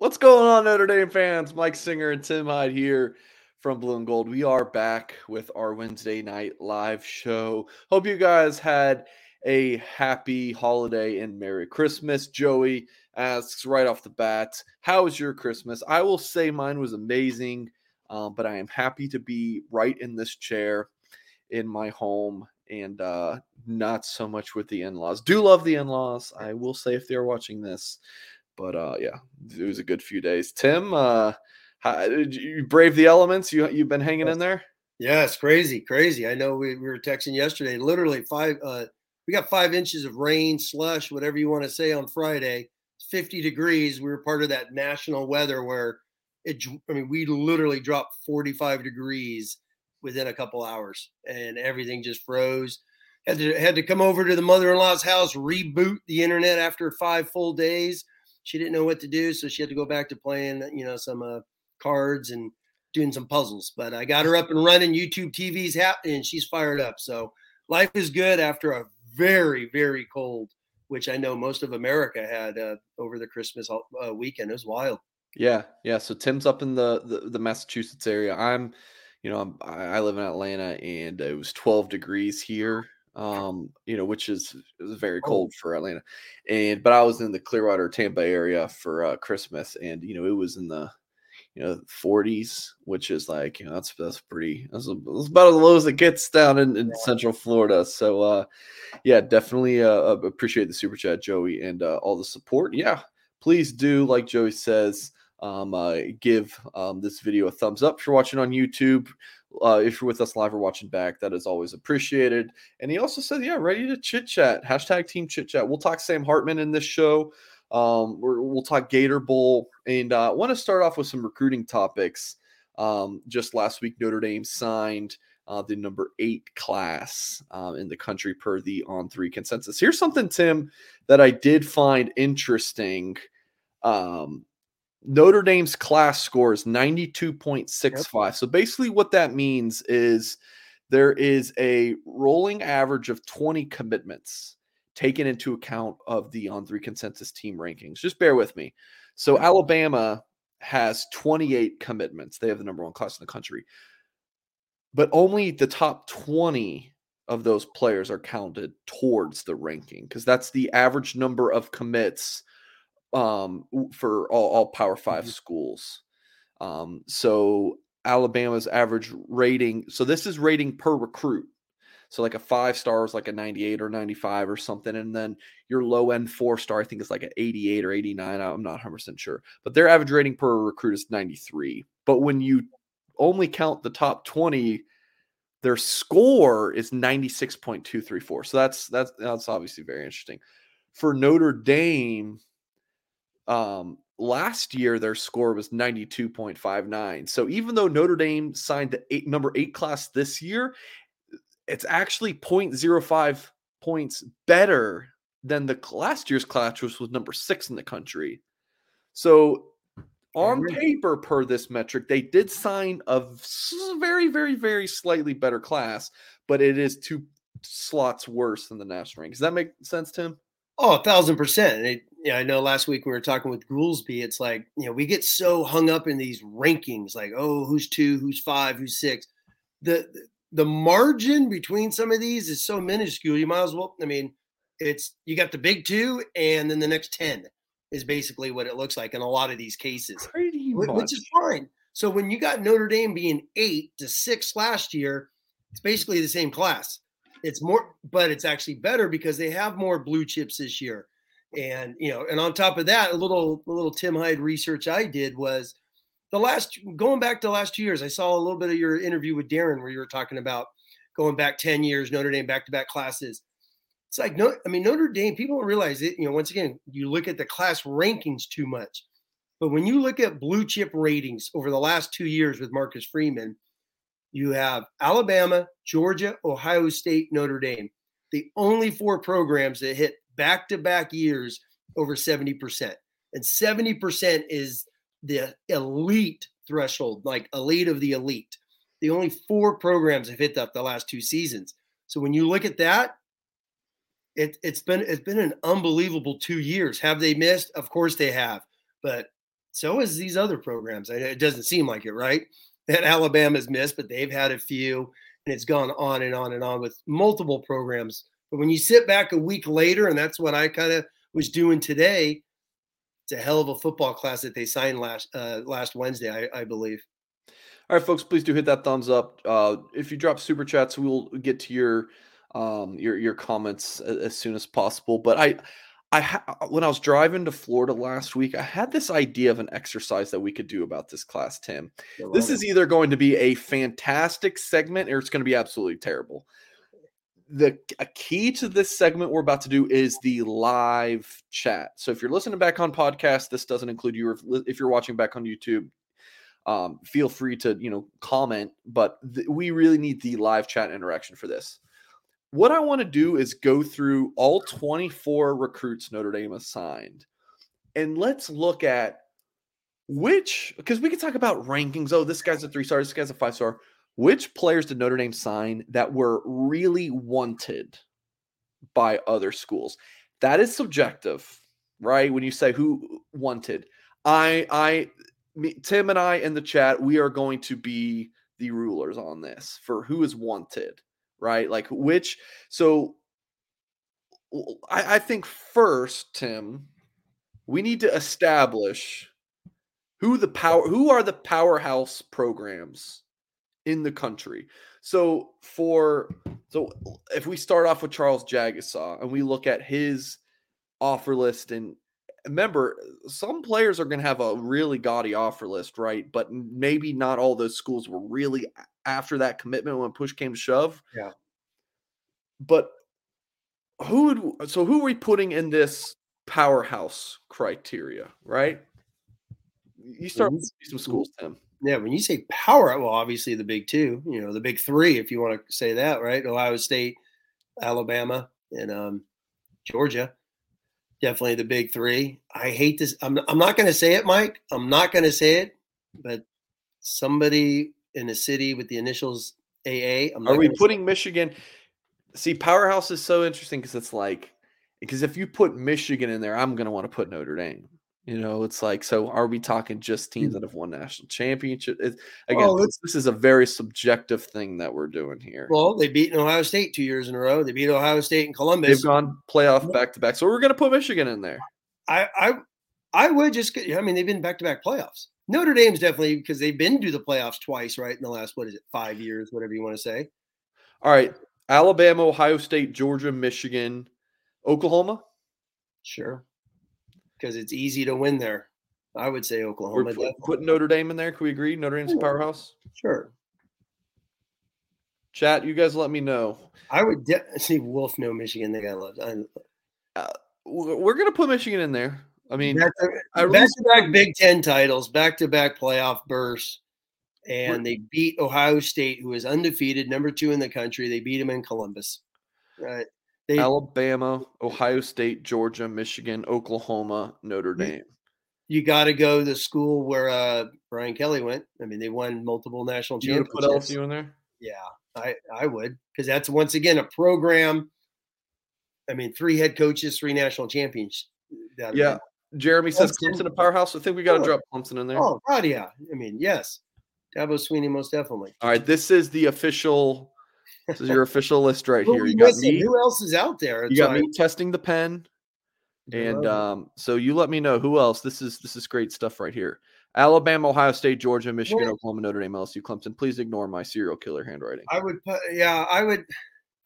What's going on, Notre Dame fans? Mike Singer and Tim Hyde here from Blue and Gold. We are back with our Wednesday night live show. Hope you guys had a happy holiday and Merry Christmas. Joey asks right off the bat, How was your Christmas? I will say mine was amazing, um, but I am happy to be right in this chair in my home and uh, not so much with the in laws. Do love the in laws. I will say if they're watching this. But uh, yeah, it was a good few days. Tim, uh, how, did you brave the elements? You you've been hanging in there? Yeah, it's crazy, crazy. I know we, we were texting yesterday. Literally five. Uh, we got five inches of rain, slush, whatever you want to say on Friday. 50 degrees. We were part of that national weather where it. I mean, we literally dropped 45 degrees within a couple hours, and everything just froze. Had to had to come over to the mother-in-law's house, reboot the internet after five full days she didn't know what to do, so she had to go back to playing, you know, some uh, cards and doing some puzzles. But I got her up and running. YouTube TV's happening, and she's fired up. So life is good after a very, very cold, which I know most of America had uh, over the Christmas uh, weekend. It was wild. Yeah, yeah. So Tim's up in the the, the Massachusetts area. I'm, you know, I'm, I live in Atlanta, and it was 12 degrees here um, you know, which is, is very oh. cold for Atlanta. And but I was in the Clearwater, Tampa area for uh, Christmas, and you know, it was in the you know 40s, which is like you know that's that's pretty that's, that's about as low as it gets down in, in Central Florida. So uh, yeah, definitely uh, appreciate the super chat, Joey, and uh, all the support. Yeah, please do like Joey says. Um, uh, give um, this video a thumbs up if you're watching on YouTube. Uh, if you're with us live or watching back, that is always appreciated. And he also said, yeah, ready to chit chat. Hashtag team chit chat. We'll talk Sam Hartman in this show. Um, we will talk Gator Bowl. And I uh, want to start off with some recruiting topics. Um, just last week, Notre Dame signed uh, the number eight class um, in the country per the on three consensus. Here's something, Tim, that I did find interesting. Um, Notre Dame's class score is 92.65. Yep. So basically, what that means is there is a rolling average of 20 commitments taken into account of the on three consensus team rankings. Just bear with me. So Alabama has 28 commitments. They have the number one class in the country. But only the top 20 of those players are counted towards the ranking because that's the average number of commits um, for all, all Power 5 mm-hmm. schools. Um, so Alabama's average rating. So this is rating per recruit. So like a five star is like a 98 or 95 or something. And then your low end four star, I think is like an 88 or 89. I'm not 100% sure. But their average rating per recruit is 93. But when you only count the top 20, their score is 96.234. So that's that's that's obviously very interesting. For Notre Dame, um, last year, their score was 92.59. So even though Notre Dame signed the eight, number eight class this year, it's actually 0.05 points better than the last year's class, which was number six in the country. So on paper, per this metric, they did sign a very, very, very slightly better class, but it is two slots worse than the national rank. Does that make sense, Tim? Oh, a thousand percent. It, yeah, I know last week we were talking with Goolsby. It's like, you know, we get so hung up in these rankings, like, oh, who's two, who's five, who's six. The the margin between some of these is so minuscule. You might as well, I mean, it's you got the big two and then the next 10 is basically what it looks like in a lot of these cases. Pretty which, much. which is fine. So when you got Notre Dame being eight to six last year, it's basically the same class. It's more, but it's actually better because they have more blue chips this year. And you know, and on top of that, a little a little Tim Hyde research I did was the last going back to the last two years. I saw a little bit of your interview with Darren where you were talking about going back 10 years, Notre Dame back to back classes. It's like no, I mean Notre Dame. People don't realize it. You know, once again, you look at the class rankings too much, but when you look at blue chip ratings over the last two years with Marcus Freeman, you have Alabama, Georgia, Ohio State, Notre Dame, the only four programs that hit back to back years over 70%. And 70% is the elite threshold, like elite of the elite. The only four programs have hit that the last two seasons. So when you look at that, it, it's been it's been an unbelievable two years. Have they missed? Of course they have, but so is these other programs. It doesn't seem like it, right? That Alabama's missed, but they've had a few, and it's gone on and on and on with multiple programs. But when you sit back a week later, and that's what I kind of was doing today, it's a hell of a football class that they signed last uh, last Wednesday, I, I believe. All right, folks, please do hit that thumbs up. Uh, if you drop super chats, we'll get to your um, your your comments as, as soon as possible. But I, I ha- when I was driving to Florida last week, I had this idea of an exercise that we could do about this class, Tim. This is either going to be a fantastic segment or it's going to be absolutely terrible. The a key to this segment we're about to do is the live chat. So if you're listening back on podcast, this doesn't include you. If, if you're watching back on YouTube, um, feel free to you know comment. But th- we really need the live chat interaction for this what I want to do is go through all 24 recruits Notre Dame assigned and let's look at which, because we can talk about rankings. Oh, this guy's a three star, this guy's a five star. Which players did Notre Dame sign that were really wanted by other schools? That is subjective, right? When you say who wanted, I, I, me, Tim and I in the chat, we are going to be the rulers on this for who is wanted right? Like which so I, I think first, Tim, we need to establish who the power who are the powerhouse programs in the country. So for so if we start off with Charles Jagusah and we look at his offer list and remember some players are going to have a really gaudy offer list, right? But maybe not all those schools were really after that commitment when push came to shove. Yeah. But who would so who are we putting in this powerhouse criteria, right? You start with some schools, Tim. Yeah, when you say power, well, obviously the big two, you know, the big three, if you want to say that, right? Ohio State, Alabama, and um, Georgia. Definitely the big three. I hate this. I'm, I'm not going to say it, Mike. I'm not going to say it, but somebody in a city with the initials AA. Are we putting Michigan? See, powerhouse is so interesting because it's like because if you put Michigan in there, I'm going to want to put Notre Dame. You know, it's like, so are we talking just teams mm. that have won national championship? It's, again, oh, this, this, is a very subjective thing that we're doing here. Well, they beat Ohio State two years in a row. They beat Ohio State and Columbus. They've gone playoff back to back. So we're going to put Michigan in there. I, I, I would just, I mean, they've been back to back playoffs. Notre Dame's definitely because they've been to the playoffs twice, right? In the last, what is it, five years, whatever you want to say. All right. Alabama, Ohio State, Georgia, Michigan, Oklahoma. Sure. Because it's easy to win there. I would say Oklahoma. We're putting Notre Dame in there. Can we agree? Notre Dame's a powerhouse. Sure. Chat, you guys let me know. I would de- see Wolf no Michigan. They got love. Uh, we're gonna put Michigan in there. I mean, back to back Big Ten titles, back to back playoff bursts, and they beat Ohio State, who is undefeated, number two in the country. They beat them in Columbus. Right. They, Alabama, Ohio State, Georgia, Michigan, Oklahoma, Notre Dame you got to go to the school where uh, Brian Kelly went. I mean, they won multiple national you championships. Put LSU in there. Yeah, I I would because that's once again a program. I mean, three head coaches, three national champions. that- Yeah. Jeremy says Clemson. A powerhouse. I think we got to Sure. drop Clemson in there. Oh God, yeah. I mean, yes. Dabo Swinney, most definitely. All right, this is the official. This is your official list right here. You got missing? me. Who else is out there? You got like- me testing the pen, and um, so you let me know who else. This is this is great stuff right here. Alabama, Ohio State, Georgia, Michigan, Yeah. Oklahoma, Notre Dame, LSU, Clemson. Please ignore my serial killer handwriting. I would put yeah, I would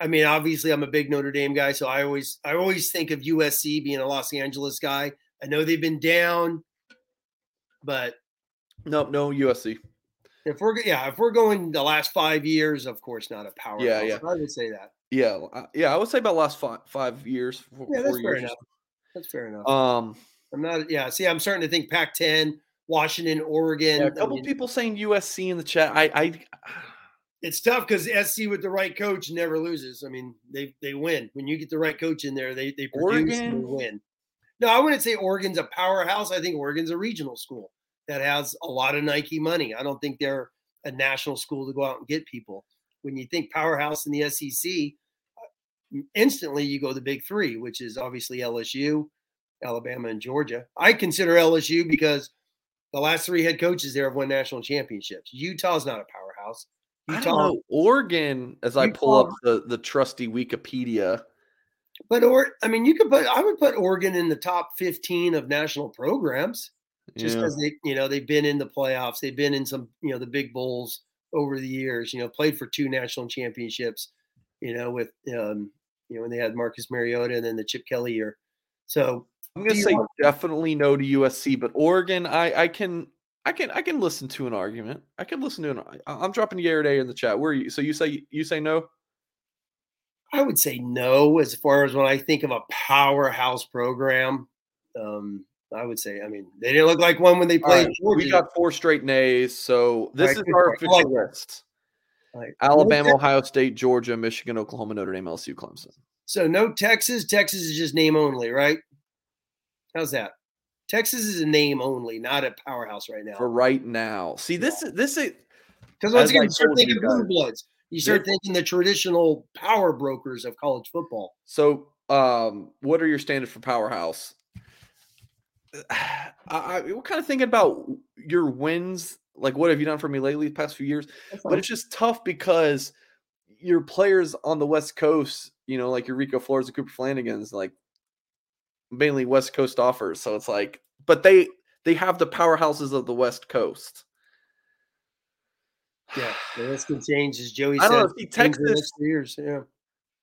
I mean, obviously I'm a big Notre Dame guy, so I always I always think of USC being a Los Angeles guy. I know they've been down, but Nope, no USC. If we're yeah, if we're going the last five years, of course not a powerhouse. yeah. yeah. I would say that. Yeah, uh, yeah. I would say about last five five years. Four, Yeah, that's fair years. enough. That's fair enough. Um, I'm not yeah, see, I'm starting to think Pac-10, Washington, Oregon. yeah, a I couple mean, people saying USC in the chat. I, I, it's tough because SC with the right coach never loses. I mean, they they win when you get the right coach in there. They they produce and they win. No, I wouldn't say Oregon's a powerhouse. I think Oregon's a regional school that has a lot of Nike money. I don't think they're a national school to go out and get people. When you think powerhouse in the SEC, uh, instantly you go the big three, which is obviously LSU, Alabama, and Georgia. I consider LSU because the last three head coaches there have won national championships. Utah's not a powerhouse. I Utah, don't know. Oregon, as I pull up the the trusty Wikipedia. but or I mean, you could put I would put Oregon in the top fifteen of national programs just yeah. because they you know they've been in the playoffs, they've been in some you know the big bowls over the years. You know, played for two national championships. You know, with um, you know when they had Marcus Mariota and then the Chip Kelly year. So I'm gonna say want- definitely no to USC, but Oregon, I I can I can I can listen to an argument. I can listen to an. I'm dropping Garrett A in the chat. Where are you? So you say you say no? I would say no as far as when I think of a powerhouse program. Um, I would say, I mean, they didn't look like one when they played. right, we got four straight nays. So this Right, is our point. I like official list: Like, Alabama, no Ohio State, Georgia, Michigan, Oklahoma, Notre Dame, LSU, Clemson. So no Texas. Texas is just name only, right? How's that? Texas is a name only, not a powerhouse right now. For right now, see this is this is Because once again, you start thinking blue bloods. You start this- thinking the traditional power brokers of college football. So, um, what are your standards for powerhouse? I, I, we're kind of thinking about your wins. Like, what have you done for me lately the past few years? But it's just tough because your players on the West Coast, you know, like your Rico Flores and Cooper Flanagan's, like mainly West Coast offers. So it's like, but they they have the powerhouses of the West Coast. yeah, the can change, as Joey I said. don't know. See, change in the Texas. years. Yeah.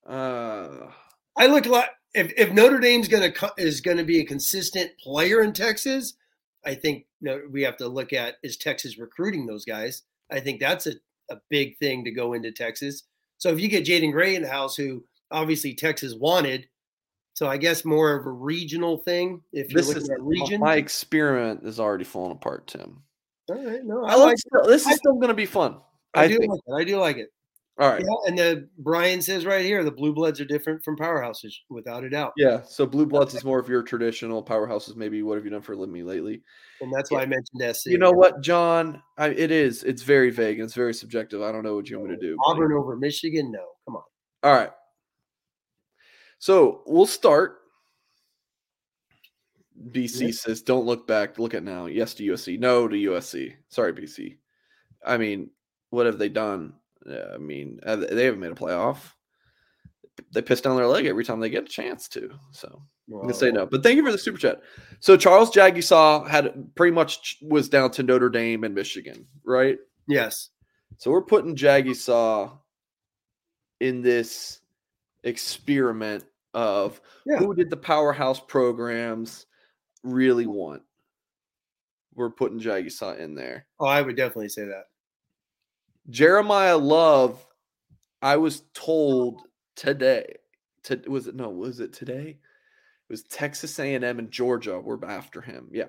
Uh, I look like if, if Notre Dame's going to is going to be a consistent player in Texas, I think you know, we have to look at is Texas recruiting those guys. I think that's a, a big thing to go into Texas. So if you get Jaden Gray in the house, who obviously Texas wanted, so I guess more of a regional thing. If this is at region, my experiment is already falling apart, Tim. all right, no, I I like. like, this I- is still going to be fun. I, I, do think. like it. I do like it. All right. Yeah, and the Brian says right here, the blue bloods are different from powerhouses, without a doubt. Yeah. So Blue Bloods is more of your traditional powerhouses. Maybe what have you done for me lately? And that's why I mentioned SC. You know what, John? I, it is. It's very vague and it's very subjective. I don't know what you want me to do. buddy. Auburn over Michigan? No, come on. All right. So we'll start. BC Yeah. Mm-hmm. says, "Don't look back. Look at now. Yes to USC. No to USC. Sorry, BC. I mean, what have they done? Uh, I mean, uh, they haven't made a playoff. They piss down their leg every time they get a chance to. So I'm gonna say no. But thank you for the super chat. So Charles Jagusah had pretty much was down to Notre Dame and Michigan, right? Yes. So we're putting Jagusah in this experiment of Yeah. who did the powerhouse programs really want. We're putting Jagusah in there. Oh, I would definitely say that. Jeremiah Love, I was told today. To, was it no? Was it today? It was Texas A&M and Georgia. We're after him. Yeah,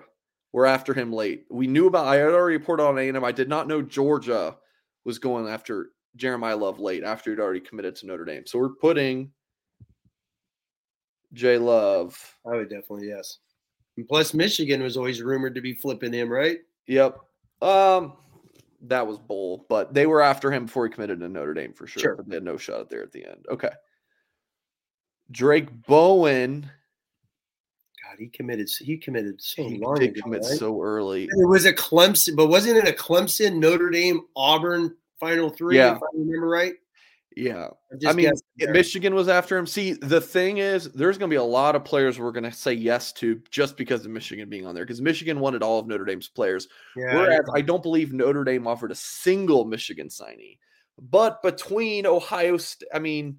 we're after him late. We knew about. I had already reported on A&M. I did not know Georgia was going after Jeremiah Love late after he'd already committed to Notre Dame. So we're putting J Love. I would definitely yes. And plus, Michigan was always rumored to be flipping him, right? Yep. Um, that was bull. But they were after him before he committed to Notre Dame for sure. Sure. But they had no shot there at the end. Okay. Drake Bowen. God, he committed. He committed so He long did ago. commit right? so early. It was a Clemson, but wasn't it a Clemson, Notre Dame, Auburn final three? Yeah. If I remember right. Yeah. I mean. Eh, Michigan was after him. See, the thing is, there's going to be a lot of players we're going to say yes to just because of Michigan being on there because Michigan wanted all of Notre Dame's players. yeah, Whereas I don't believe Notre Dame offered a single Michigan signee. But between Ohio State, I mean,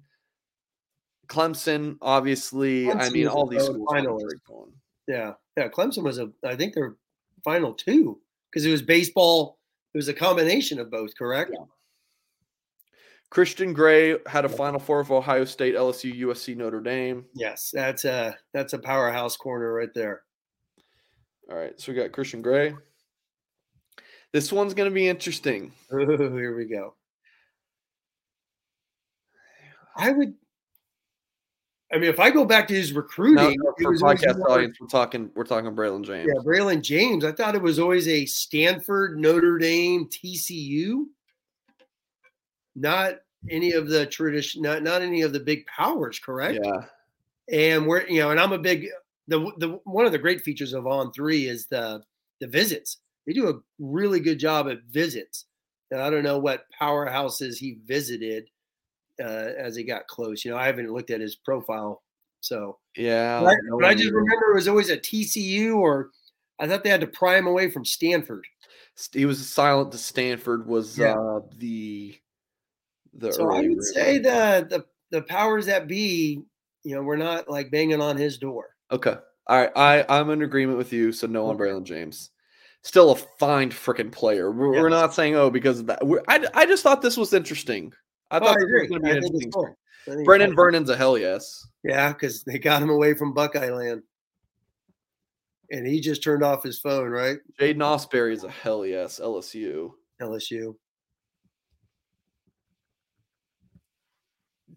Clemson, obviously, I mean, all these schools. wanted finalist. Drake Bowen. yeah, yeah. Clemson was a. I think they're final two because it was baseball. It was a combination of both. Correct. Christian Gray had a Final Four of Ohio State, LSU, USC, Notre Dame. Yes, that's a that's a powerhouse corner right there. All right, so we got Christian Gray. This one's going to be interesting. Ooh, here we go. I would. I mean, if I go back to his recruiting, was always podcast more- audience, we're talking we're talking Braylon James. Yeah, Braylon James. I thought it was always a Stanford, Notre Dame, TCU. Not any of the tradition, not not any of the big powers, correct? yeah. And we're you know, and I'm a big the the one of the great features of On Three is the the visits. They do a really good job at visits. And I don't know what powerhouses he visited uh, as he got close. You know, I haven't looked at his profile, so Yeah. but no but I just remember it was always a TCU or I thought they had to pry him away from Stanford. he was silent to Stanford was Yeah. uh the the So I would say the the the powers that be, you know, we're not like banging on his door. Okay. All right. I, I'm in agreement with you. So no on Okay. Braylon James. Still a fine freaking player. We're, we're not saying, oh, because of that. We're, I, I just thought this was interesting. I Oh, thought I this agree. was going to be I an think it's interesting. cool. I it's Brenan. Vernon's a hell yes. Yeah, because they got him away from Buckeye Land. And he just turned off his phone, right? Jaiden Ausberry is a hell yes. LSU. LSU.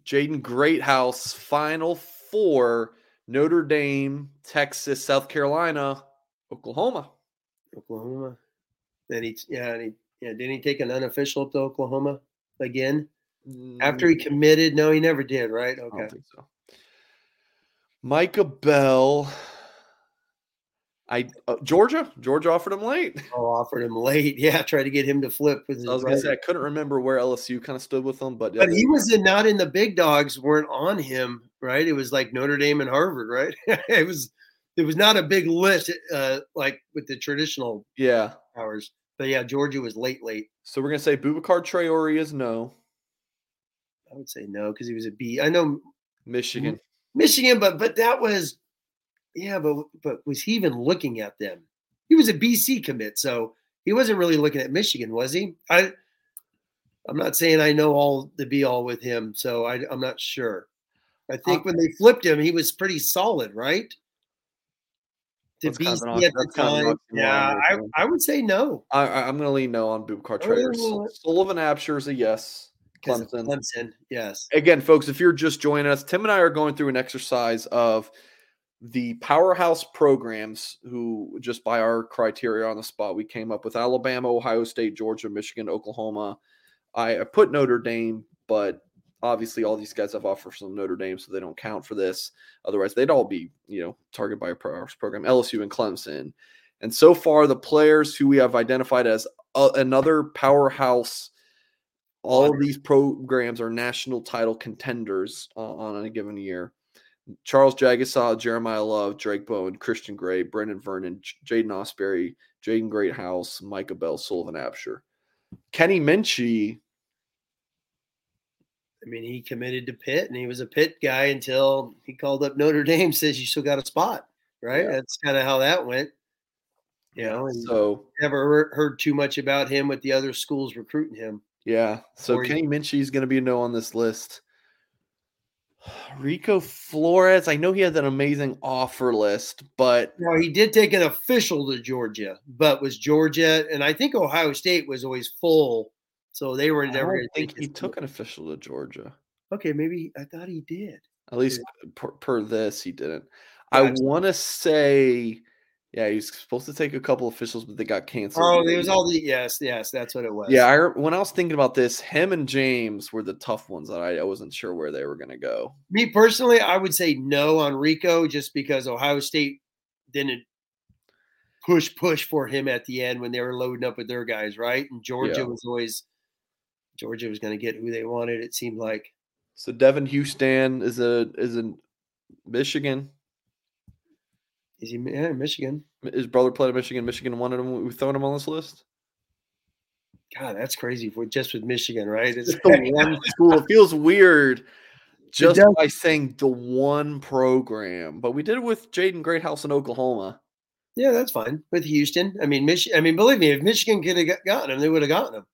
Jaden Greathouse, Final Four, Notre Dame, Texas, South Carolina, Oklahoma. Oklahoma. And he yeah, and he yeah, didn't he take an unofficial up to Oklahoma again? After he Mm, committed? No, he never did, right? Okay. so. Micah Bell. I uh, Georgia. Georgia offered him late. Oh, offered him late. Yeah, tried to get him to flip with his I was gonna say. I couldn't remember where LSU kind of stood with them, but, But he was in, not in the big dogs weren't on him, right? It was like Notre Dame and Harvard, right? it was it was not a big list uh, like with the traditional yeah. powers. But yeah, Georgia was late, late. So we're gonna say Boubacar Traore is no. I would say no because he was a B. I know Michigan. Michigan, but but that was yeah, but but was he even looking at them? He was a BC commit, so he wasn't really looking at Michigan, was he? I I'm not saying I know all the be all with him, so I, I'm not sure. I uh, think when they flipped him, he was pretty solid, right? To That's kind of an BC at the that's kind of an time, yeah, I. I would say no. I, I, I'm gonna lean no on Boubacar Traore. Oh. Sullivan Absher is a yes. Clemson. Clemson, yes. again, folks, if you're just joining us, Tim and I are going through an exercise of the powerhouse programs who, just by our criteria on the spot, we came up with Alabama, Ohio State, Georgia, Michigan, Oklahoma. I, I put Notre Dame, but obviously all these guys have offers from Notre Dame, so they don't count for this. Otherwise, they'd all be, you know, targeted by a powerhouse program, LSU and Clemson. And so far, the players who we have identified as uh, another powerhouse all of these programs are national title contenders uh, on a given year. Charles Jagusah, Jeremiah Love, Drake Bowen, Christian Gray, Brendan Vernon, Jaiden Ausberry, Jaden Greathouse, Micah Bell, Sullivan Absher. Kenny Minchey, I mean, he committed to Pitt, and he was a Pitt guy until he called up Notre Dame. Says you still got a spot, right? Yeah. That's kind of how that went. You know, and so never heard- heard too much about him with the other schools recruiting him. yeah, so Kenny Minchey is going to be a no on this list. Rico Flores, I know he had an amazing offer list, but Now he did take an official to Georgia, but was Georgia and I think Ohio State was always full, so they were never. don't think he took an official to Georgia. Okay, maybe I thought he did. At least per, per this, he didn't. I want to say Yeah, he's supposed to take a couple officials, but they got canceled. Oh, it was all the yes, yes, that's what it was. Yeah, I, when I was thinking about this, him and James were the tough ones that I, I wasn't sure where they were going to go. Me personally, I would say no on Rico just because Ohio State didn't push push for him at the end when they were loading up with their guys, right? And Georgia Yeah. was always Georgia was going to get who they wanted. It seemed like So Devin Houston is a is in Michigan. Is he yeah, Michigan? His brother played at Michigan. Michigan wanted him. We've thrown him on this list. God, that's crazy for just with Michigan, right? It's the one school. It feels weird just by saying the one program, but we did it with Jaden Greathouse in Oklahoma. Yeah, that's fine with Houston. I mean, Mich- I mean, believe me, if Michigan could have gotten him, they would have gotten him.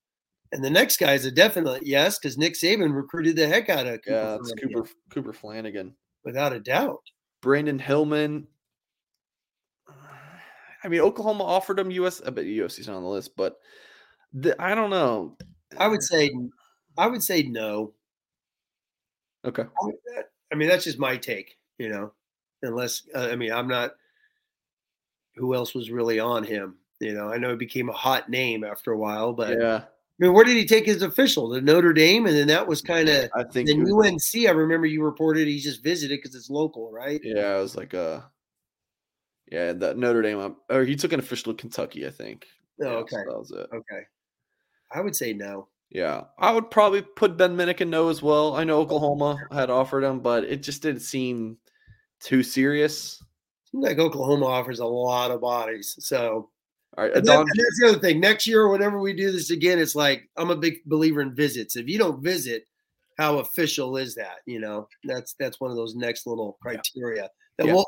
And the next guy is a definite yes because Nick Saban recruited the heck out of Cooper Yeah, it's Cooper Cooper Flanagan, without a doubt. Brandyn Hillman. I mean, Oklahoma offered him US. I bet USC's not on the list, but the, I don't know. I would say, I would say no. Okay. I mean, that's just my take, you know. Unless, uh, I mean, I'm not. Who else was really on him? You know, I know it became a hot name after a while, but Yeah, I mean, where did he take his official? The Notre Dame, and then that was kind of I think. the UNC. I remember you reported he just visited because it's local, right? Yeah, it was like a. Yeah, that Notre Dame. um, Or he took an official Kentucky, I think. Oh, Yeah, so okay, that was it. okay. I would say no. Yeah, I would probably put Ben Minich in no as well. I know Oklahoma had offered him, but it just didn't seem too serious. Seems like Oklahoma offers a lot of bodies, so All right, And, that- and that's the other thing. Next year, or whenever we do this again, it's like I'm a big believer in visits. If you don't visit, how official is that? You know, that's that's one of those next little criteria that Yeah. will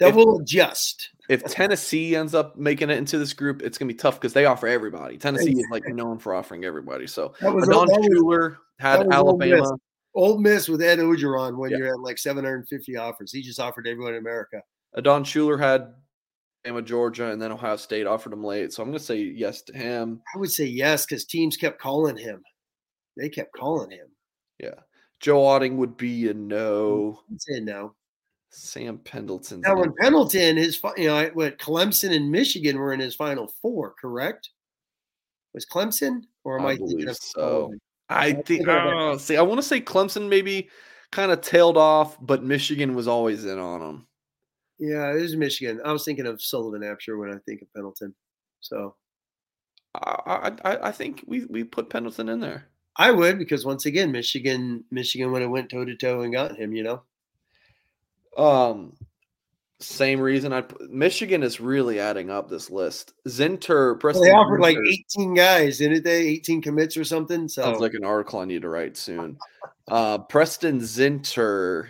that If- will adjust. if Tennessee ends up making it into this group, it's gonna be tough because they offer everybody. Tennessee is like known for offering everybody. So Don was, Adon that was Shuler had that was Miss. Alabama. Ole Miss with Ed Orgeron when Yeah. you're at like 750 offers. He just offered everyone in America. Adon Shuler had Alabama, Georgia, and then Ohio State offered him late. So I'm gonna say yes to him. I would say yes because teams kept calling him. They kept calling him. Yeah. Joe Otting would be a no. I'd say no. Sam Pendleton. Now, when Pendleton, his you know what Clemson and Michigan were in his final four, correct? Was Clemson or am I I, thinking of so. I I think oh, see, I want to say Clemson maybe kind of tailed off, but Michigan was always in on them. Yeah, it was Michigan. I was thinking of Sullivan Absher when I think of Pendleton. So I, I I- I think we we put Pendleton in there. I would because once again, Michigan, Michigan would have went toe to toe and got him. You know, Um, same reason I Michigan is really adding up this list. Zinter, Well, they offered like 18 guys, didn't they? 18 commits or something. So Sounds like an article I need to write soon. Uh, Preston Zinter.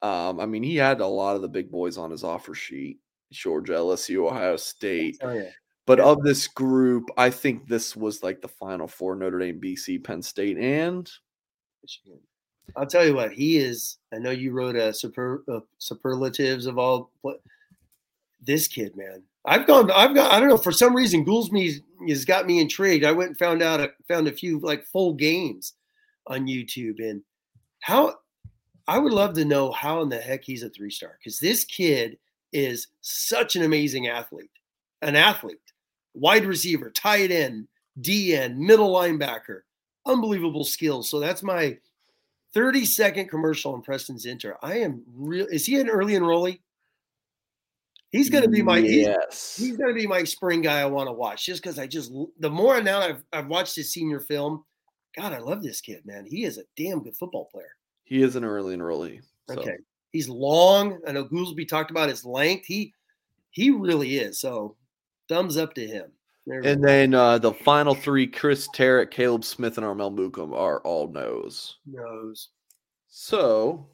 Um, I mean, he had a lot of the big boys on his offer sheet: Georgia, LSU, Ohio State. oh, yeah. But Yeah. of this group, I think this was like the final four: Notre Dame, BC, Penn State, and Michigan. I'll tell you what he is. I know you wrote a super uh, superlatives of all. What this kid, man. I've gone. I've got. I don't know. For some reason, Goolsby has got me intrigued. I went and found out. a- Found a few like full games on YouTube, and how. I would love to know how in the heck he's a three star because this kid is such an amazing athlete, an athlete, wide receiver, tight end, DN, middle linebacker, unbelievable skills. So that's my 30 second commercial on Preston's Zinter. I am real. Is he an early enrollee? He's going to be my. he's- yes. He's going to be my spring guy I want to watch just because I just the more now I've I've watched his senior film, God, I love this kid, man. He is a damn good football player. He is an early enrollee. So. Okay, he's long. I know Goolsby talked about his length. He he really is. So thumbs up to him. And then uh, the final three: Chris Terek, Caleb Smith, and Armel Mukam are all no's. knows. So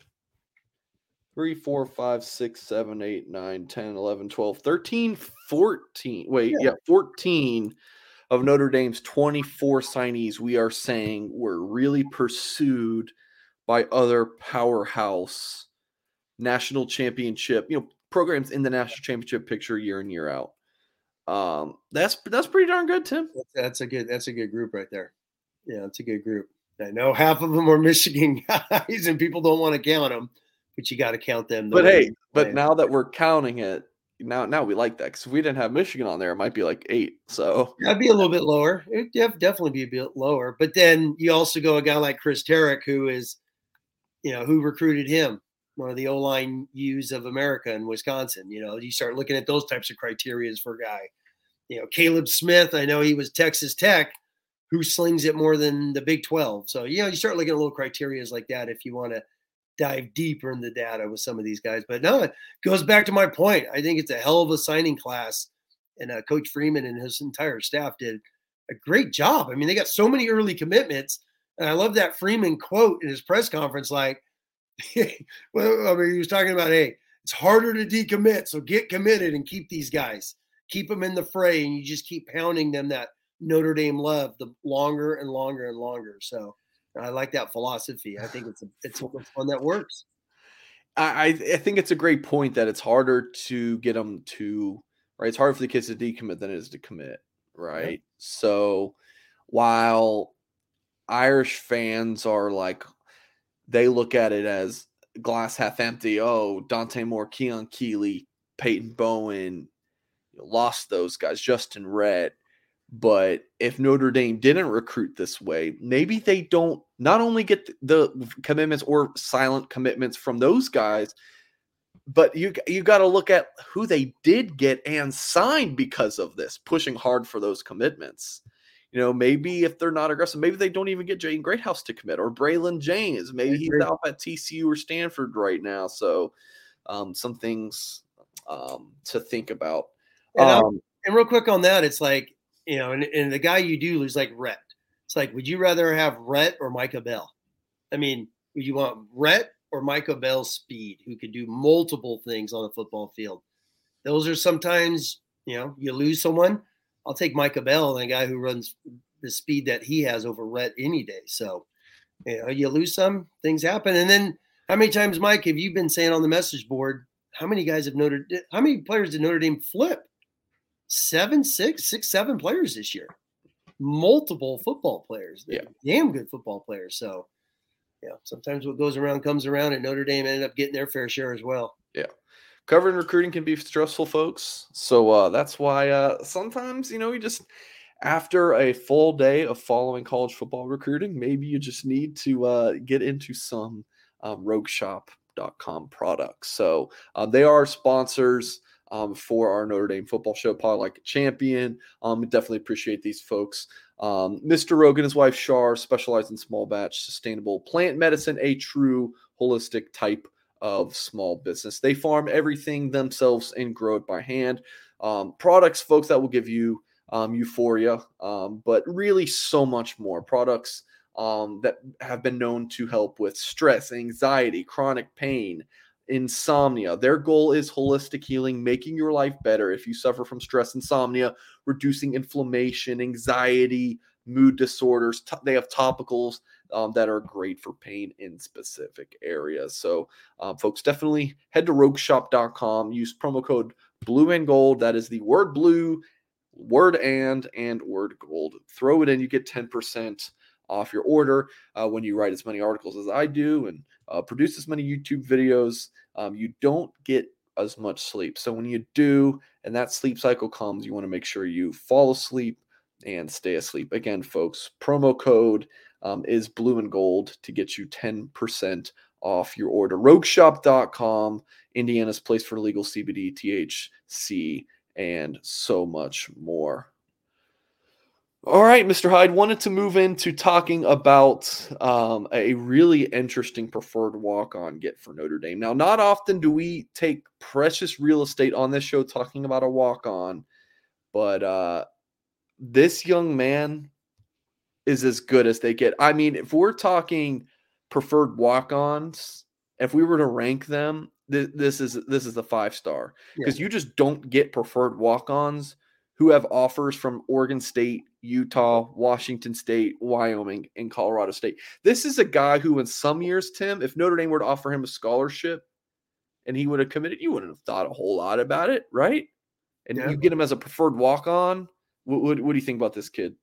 3, 4, 5, 6, 7, 8, 9, 10, 11, 12, 13, 14. Wait, Yeah. yeah, 14 of Notre Dame's 24 signees we are saying were really pursued by other powerhouse national championship, you know, programs in the national championship picture year in year out. Um, that's that's pretty darn good, Tim. That's, a good. That's a good group right there. Yeah, it's a good group. I know half of them are Michigan guys, and people don't want to count them, but you got to count them. the But hey, but now that we're counting it, now now we like that because if we didn't have Michigan on there, it might be like eight. So that'd be a little bit lower. It'd definitely be a bit lower. But then you also go a guy like Chris Terek, who is, you know, who recruited him, one of the O line U's of America in Wisconsin. You know, you start looking at those types of criterias for a guy. You know, Caleb Smith, I know he was Texas Tech, who slings it more than the Big 12. So, you know, you start looking at little criterias like that if you want to dive deeper in the data with some of these guys. But no, it goes back to my point. I think it's a hell of a signing class, and uh, Coach Freeman and his entire staff did a great job. I mean, they got so many early commitments, and I love that Freeman quote in his press conference. Like, well, I mean, he was talking about, hey, it's harder to decommit, so get committed and keep these guys, keep them in the fray, and you just keep pounding them that Notre Dame love the longer and longer and longer. So I like that philosophy. I think it's a, it's one that works. I I think it's a great point that it's harder to get them to right. It's harder for the kids to decommit than it is to commit, right? So while Irish fans are like they look at it as glass half empty. Oh, Dante Moore, Keon Keeley, Peyton Bowen, lost those guys. Justin Rhett. But if Notre Dame didn't recruit this way, maybe they don't not only get the commitments or silent commitments from those guys, but you you got to look at who they did get and signed because of this, pushing hard for those commitments. You know, maybe if they're not aggressive, maybe they don't even get Jaden Greathouse to commit or Braylon James. Maybe he's out at TCU or Stanford right now. So, um, some things um, to think about. And, um, and real quick on that, it's like you know, and, and the guy you do lose like Rhett. It's like, would you rather have Rhett or Micah Bell? I mean, would you want Rhett or Micah Bell speed, who could do multiple things on the football field? Those are sometimes, you know, you lose someone. I'll take Micah Bell and a guy who runs the speed that he has over Rhett any day. So, you know, you lose some, things happen. And then how many times, Mike, have you been saying on the message board, how many guys have Notre how many players did Notre Dame flip? seven, six, six, seven players this year. Multiple football players. Yeah. Damn good football players. So, yeah, sometimes what goes around comes around, and Notre Dame ended up getting their fair share as well. Yeah. Covering recruiting can be stressful, folks. So uh, that's why uh, sometimes, you know, you just, after a full day of following college football recruiting, maybe you just need to uh, get into some um, rogueshop.com products. So uh, they are sponsors um, for our Notre Dame football show, Pod Like a Champion. Um, definitely appreciate these folks. Um, Mr. Rogan, and his wife Shar, specialize in small batch sustainable plant medicine, a true holistic type of small business. They farm everything themselves and grow it by hand. Um, products, folks, that will give you um, euphoria, um, but really so much more. Products um, that have been known to help with stress, anxiety, chronic pain, insomnia. Their goal is holistic healing, making your life better if you suffer from stress, insomnia, reducing inflammation, anxiety, mood disorders. they have topicals um, that are great for pain in specific areas. So, um, folks, definitely head to rogueshop.com, use promo code blue and gold. That is the word blue, word and, and word gold. Throw it in, you get 10% off your order uh, when you write as many articles as I do and uh, produce as many YouTube videos. Um, you don't get as much sleep. So when you do, and that sleep cycle comes, you want to make sure you fall asleep and stay asleep. Again, folks, promo code um, is blue and gold to get you 10% off your order. Rogueshop.com, Indiana's place for legal CBD, THC, and so much more. All right, Mr. Hyde, wanted to move into talking about um, a really interesting preferred walk on get for Notre Dame. Now, not often do we take precious real estate on this show talking about a walk on, but uh, this young man is as good as they get. I mean, if we're talking preferred walk ons, if we were to rank them, th- this is this is the five star because yeah. you just don't get preferred walk ons who have offers from Oregon State, Utah, Washington State, Wyoming, and Colorado State. This is a guy who, in some years, Tim, if Notre Dame were to offer him a scholarship and he would have committed, you wouldn't have thought a whole lot about it, right? And yeah. you get him as a preferred walk on. What, what, what, do you think about this kid?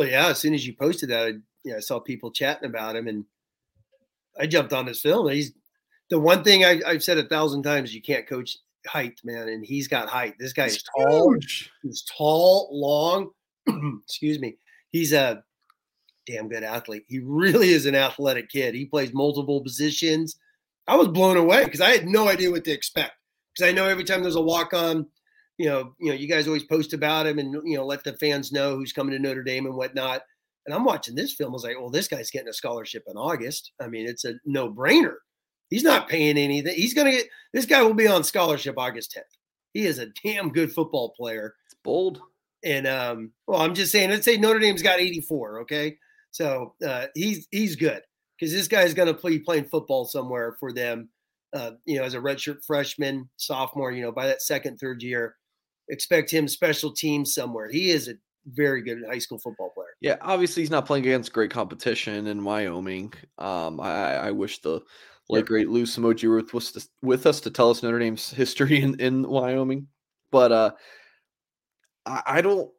Well, yeah, as soon as you posted that, I, you know, I saw people chatting about him and I jumped on his film. He's the one thing I, have said a thousand times you can't coach height, man, and he's got height. This guy's tall. Huge. He's tall, long. excuse me. He's a damn good athlete. He really is an athletic kid. He plays multiple positions. I was blown away because I had no idea what to expect. Because I know every time there's a walk on, you know, you know, you guys always post about him and you know let the fans know who's coming to Notre Dame and whatnot. And I'm watching this film. I was like, well, this guy's getting a scholarship in August. I mean, it's a no brainer. He's not paying anything. He's going to get this guy will be on scholarship August 10th. He is a damn good football player. It's bold. And um, well, I'm just saying, let's say Notre Dame's got 84. Okay. So uh, he's he's good because this guy's going to be playing football somewhere for them. Uh, you know, as a redshirt freshman, sophomore. You know, by that second, third year, expect him special teams somewhere. He is a very good high school football player. Yeah, obviously he's not playing against great competition in Wyoming. Um, I, I wish the late great Lou Somogyi was with us to tell us Notre Dame's history in, in Wyoming, but uh, I, I don't.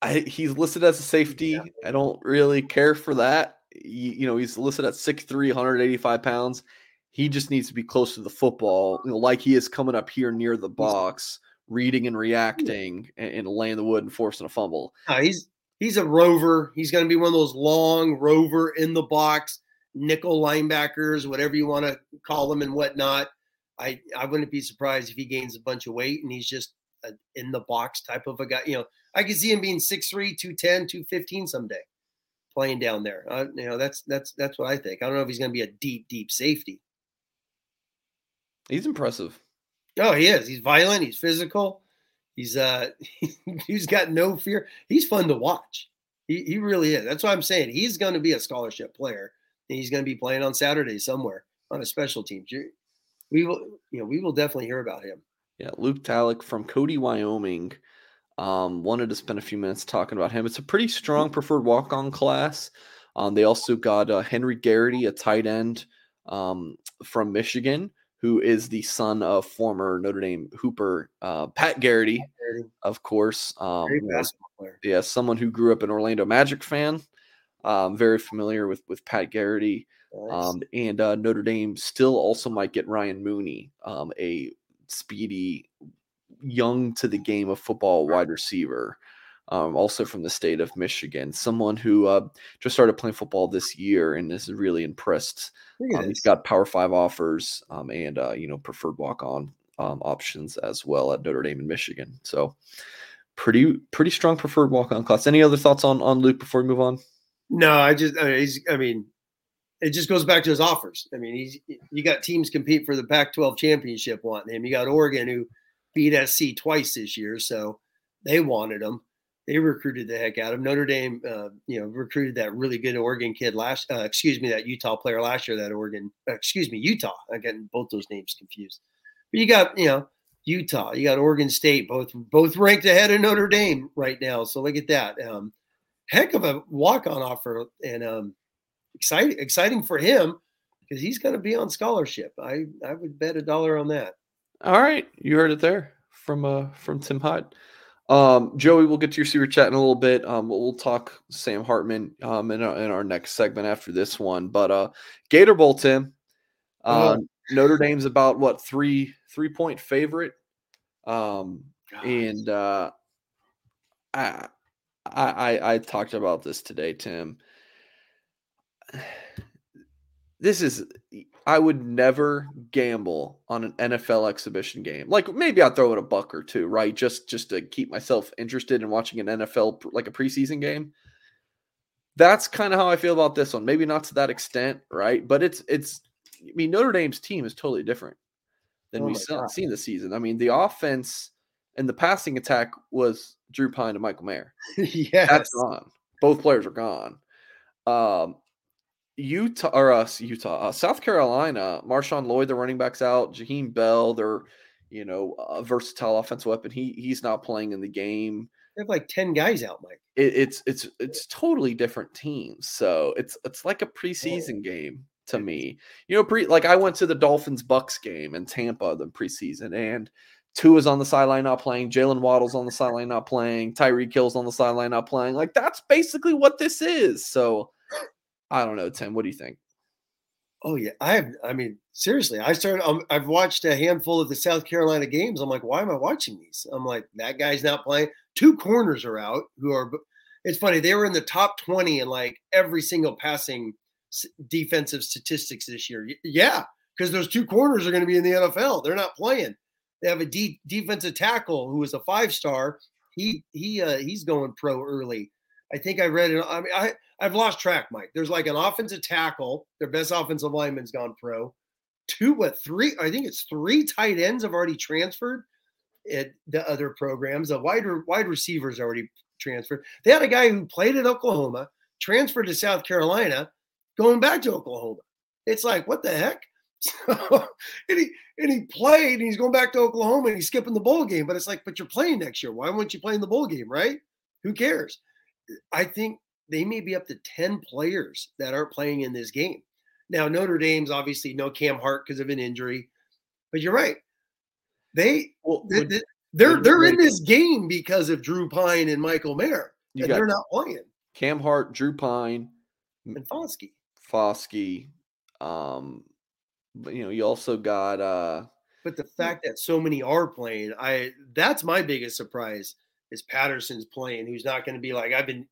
I, he's listed as a safety. Yeah. I don't really care for that. You, you, know, he's listed at 6'3", 185 pounds. He just needs to be close to the football, you know, like he is coming up here near the box reading and reacting and, and laying the wood and forcing a fumble. Uh, he's he's a rover. He's going to be one of those long rover in the box nickel linebackers, whatever you want to call them and whatnot. I I wouldn't be surprised if he gains a bunch of weight and he's just in the box type of a guy. You know, I could see him being 6'3", 210, 215 someday, playing down there. Uh, you know, that's that's that's what I think. I don't know if he's going to be a deep deep safety. He's impressive. Oh, he is. He's violent. He's physical. He's uh, he's got no fear. He's fun to watch. He he really is. That's what I'm saying. He's going to be a scholarship player. And he's going to be playing on Saturday somewhere on a special team. We will, you know, we will definitely hear about him. Yeah, Luke Talich from Cody, Wyoming. Um, wanted to spend a few minutes talking about him. It's a pretty strong preferred walk-on class. Um, they also got uh, Henry Garrity, a tight end um, from Michigan, who is the son of former Notre Dame Hooper uh, Pat Garrity, of course. Um, yeah, someone who grew up an Orlando Magic fan. Um, very familiar with with Pat Garrity. Nice. Um, and uh, Notre Dame still also might get Ryan Mooney, um, a speedy, young to the game of football wide receiver, um, also from the state of Michigan. Someone who uh, just started playing football this year and is really impressed. Um, he's got Power Five offers um, and uh, you know preferred walk on um, options as well at Notre Dame and Michigan. So pretty pretty strong preferred walk on class. Any other thoughts on on Luke before we move on? No, I just I mean, he's I mean it just goes back to his offers. I mean, he's you got teams compete for the Pac-12 championship wanting him. You got Oregon who beat SC twice this year, so they wanted him they recruited the heck out of Notre Dame. Uh, you know, recruited that really good Oregon kid last. Uh, excuse me, that Utah player last year. That Oregon. Uh, excuse me, Utah. I'm getting both those names confused. But you got you know Utah. You got Oregon State. Both both ranked ahead of Notre Dame right now. So look at that. Um, heck of a walk on offer and um, exciting exciting for him because he's going to be on scholarship. I I would bet a dollar on that. All right, you heard it there from uh from Tim Hyde. Um, Joey, we'll get to your super chat in a little bit. Um, we'll, we'll talk Sam Hartman um, in, our, in our next segment after this one. But uh, Gator Bowl, Tim, uh, oh. Notre Dame's about what three three point favorite, um, and uh, I, I I talked about this today, Tim. This is I would never gamble on an NFL exhibition game. Like maybe I'd throw in a buck or two, right? Just just to keep myself interested in watching an NFL like a preseason game. That's kind of how I feel about this one. Maybe not to that extent, right? But it's it's I mean Notre Dame's team is totally different than oh we've seen this season. I mean, the offense and the passing attack was Drew Pyne and Michael Mayer. yeah, that's gone. Both players are gone. Um, Utah or uh, Utah, uh, South Carolina, Marshawn Lloyd, the running backs out, Jaheim Bell, they're you know a versatile offensive weapon. He he's not playing in the game. They have like ten guys out, Mike. It, it's it's it's totally different teams. So it's it's like a preseason game to me. You know, pre like I went to the Dolphins Bucks game in Tampa the preseason, and Tua is on the sideline not playing. Jaylen Waddle's on the sideline not playing. Tyreek Hill's on the sideline not playing. Like that's basically what this is. So I don't know, Tim. What do you think? Oh yeah, I have. I mean, seriously, I started. Um, I've watched a handful of the South Carolina games. I'm like, why am I watching these? I'm like, that guy's not playing. Two corners are out. Who are? It's funny. They were in the top 20 in like every single passing defensive statistics this year. Yeah, because those two corners are going to be in the NFL. They're not playing. They have a de- defensive tackle who is a five star. He he uh, he's going pro early. I think I read it. I mean, I I've lost track, Mike. There's like an offensive tackle. Their best offensive lineman's gone pro. Two, what three? I think it's three tight ends have already transferred at the other programs. The wide wide receivers already transferred. They had a guy who played at Oklahoma, transferred to South Carolina, going back to Oklahoma. It's like what the heck? So, and he and he played, and he's going back to Oklahoma, and he's skipping the bowl game. But it's like, but you're playing next year. Why wouldn't you play in the bowl game, right? Who cares? I think they may be up to 10 players that aren't playing in this game. Now, Notre Dame's obviously no Cam Hart because of an injury, but you're right. They well, would, they, they're they're in this game because of Drew Pyne and Michael Mayer, and they're not playing. Cam Hart, Drew Pyne, and Foskey. Foskey. Um, but you know, you also got uh but the fact that so many are playing, I that's my biggest surprise is Patterson's playing, who's not going to be like, I've been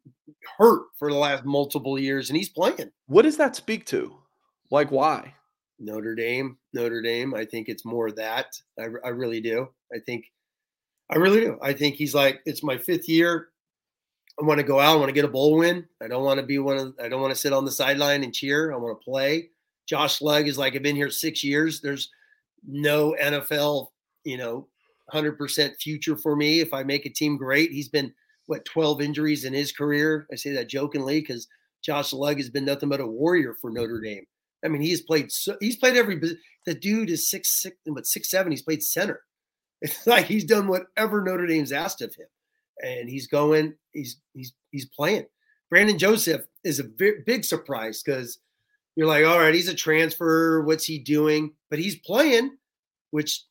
hurt for the last multiple years, and he's playing. What does that speak to? Like, why? Notre Dame, Notre Dame. I think it's more that. I, I really do. I think, I really do. I think he's like, it's my fifth year. I want to go out. I want to get a bowl win. I don't want to be one of, I don't want to sit on the sideline and cheer. I want to play. Josh Lugg is like, I've been here six years. There's no NFL, you know, 100% future for me if I make a team great. He's been, what, 12 injuries in his career. I say that jokingly because Josh Lugg has been nothing but a warrior for Notre mm-hmm. Dame. I mean, he's played, so, he's played every, the dude is six, six, but six, seven, he's played center. It's like he's done whatever Notre Dame's asked of him. And he's going, he's, he's, he's playing. Brandon Joseph is a big, big surprise because you're like, all right, he's a transfer. What's he doing? But he's playing, which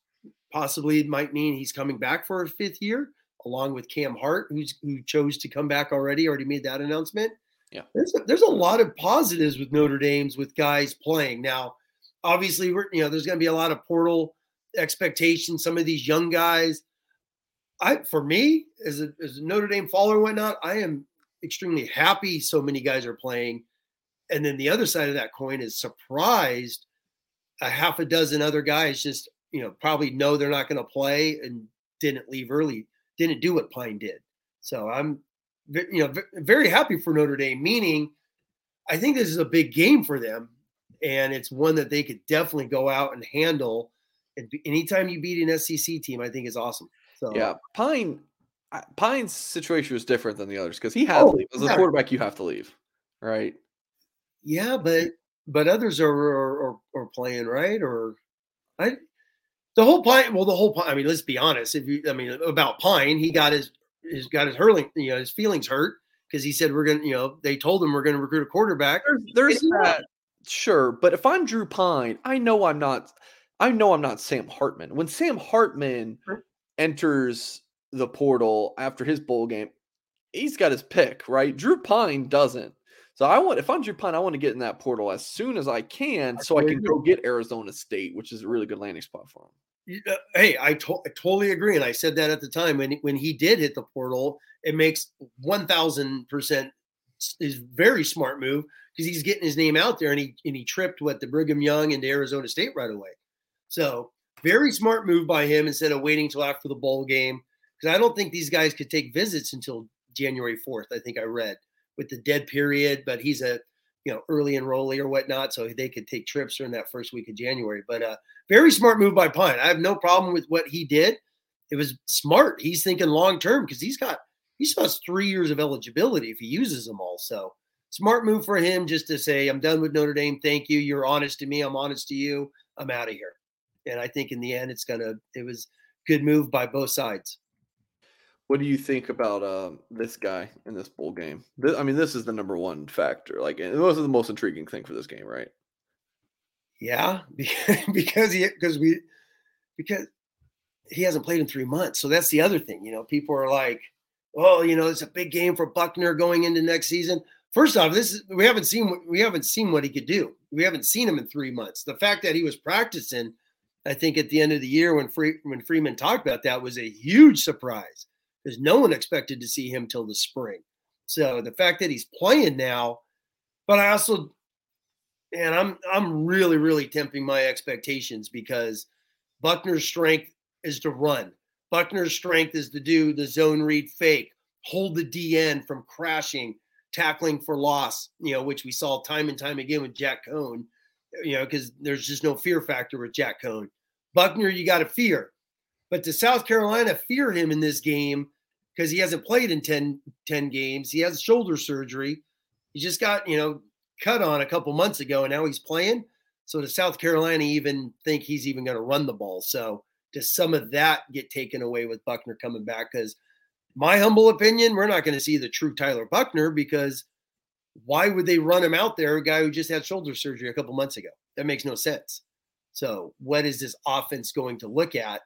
Possibly it might mean he's coming back for a fifth year, along with Cam Hart, who's who chose to come back already, already made that announcement. Yeah. There's a, there's a lot of positives with Notre Dame's with guys playing. Now, obviously, we're you know, there's gonna be a lot of portal expectations, some of these young guys. I for me, as a as a Notre Dame follower and whatnot, I am extremely happy so many guys are playing. And then the other side of that coin is surprised a half a dozen other guys just you know, probably know they're not going to play and didn't leave early, didn't do what Pyne did. So I'm, you know, very happy for Notre Dame. Meaning, I think this is a big game for them, and it's one that they could definitely go out and handle. And anytime you beat an SEC team, I think is awesome. So yeah, Pyne. Pyne's situation was different than the others because he had oh, to leave. As a quarterback, you have to leave, right? Yeah, but but others are are, are, are playing right, or I the whole Pyne. Well, the whole Pyne. I mean, let's be honest. If you, I mean, about Pyne, he got his, he's got his hurling, you know, his feelings hurt because he said we're gonna, you know, they told him we're gonna recruit a quarterback. There's, there's that, sure, but if I'm Drew Pyne, I know I'm not. I know I'm not Sam Hartman. When Sam Hartman sure. enters the portal after his bowl game, he's got his pick, right? Drew Pyne doesn't. So I want if I'm Pyne, I want to get in that portal as soon as I can, so I can go get Arizona State, which is a really good landing spot for him. Uh, hey, I, to- I totally agree, and I said that at the time when when he did hit the portal. It makes one thousand percent is very smart move because he's getting his name out there, and he and he tripped what the Brigham Young into Arizona State right away. So very smart move by him instead of waiting till after the bowl game because I don't think these guys could take visits until January fourth. I think I read with the dead period, but he's a you know early enrollee or whatnot, so they could take trips during that first week of January. But uh, very smart move by Pyne. I have no problem with what he did. It was smart. He's thinking long term because he's got he still has three years of eligibility if he uses them all. So smart move for him just to say, I'm done with Notre Dame. Thank you. You're honest to me. I'm honest to you. I'm out of here. And I think in the end, it's gonna. It was good move by both sides. What do you think about um, this guy in this bowl game? This, I mean, this is the number one factor. Like, this is the most intriguing thing for this game, right? Yeah, because he because we because he hasn't played in three months. So that's the other thing. You know, people are like, "Oh, you know, it's a big game for Buchner going into next season." first off, this is we haven't seen we haven't seen what he could do. We haven't seen him in three months. The fact that he was practicing, I think at the end of the year when Free, when Freeman talked about that was a huge surprise because no one expected to see him till the spring. So the fact that he's playing now, but I also, and I'm I'm really really tempting my expectations because Buchner's strength is to run. Buchner's strength is to do the zone read fake, hold the DN from crashing, tackling for loss, you know, which we saw time and time again with Jack Coan, you know, because there's just no fear factor with Jack Coan. Buchner, you got to fear. But to South Carolina, fear him in this game because he hasn't played in 10, 10 games. He has shoulder surgery. He just got, you know, cut on a couple months ago and now he's playing. So does South Carolina even think he's even going to run the ball? So does some of that get taken away with Buchner coming back? Because my humble opinion, we're not going to see the true Tyler Buchner because why would they run him out there, a guy who just had shoulder surgery a couple months ago? That makes no sense. So what is this offense going to look at?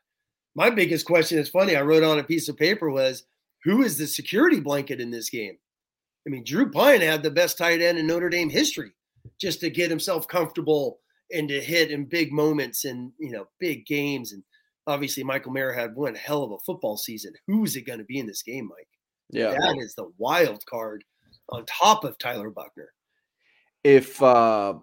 My biggest question is funny. I wrote on a piece of paper was who is the security blanket in this game? I mean, Drew Pyne had the best tight end in Notre Dame history just to get himself comfortable and to hit in big moments and you know big games. And obviously, Michael Mayer had one hell of a football season. Who's it going to be in this game, Mike? Yeah, that is the wild card on top of Tyler Buchner. If uh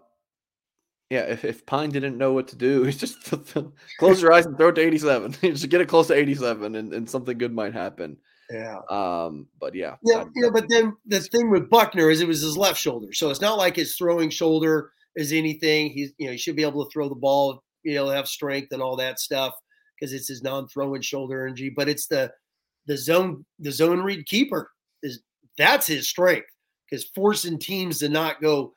yeah, if, if Pyne didn't know what to do, he's just close your eyes and throw it to 87. just get it close to 87 and, and something good might happen. Yeah. Um, but yeah. Yeah, yeah, but then the thing with Buchner is it was his left shoulder. So it's not like his throwing shoulder is anything. He's you know, he should be able to throw the ball, you know, have strength and all that stuff because it's his non-throwing shoulder injury. But it's the the zone, the zone read keeper is that's his strength because forcing teams to not go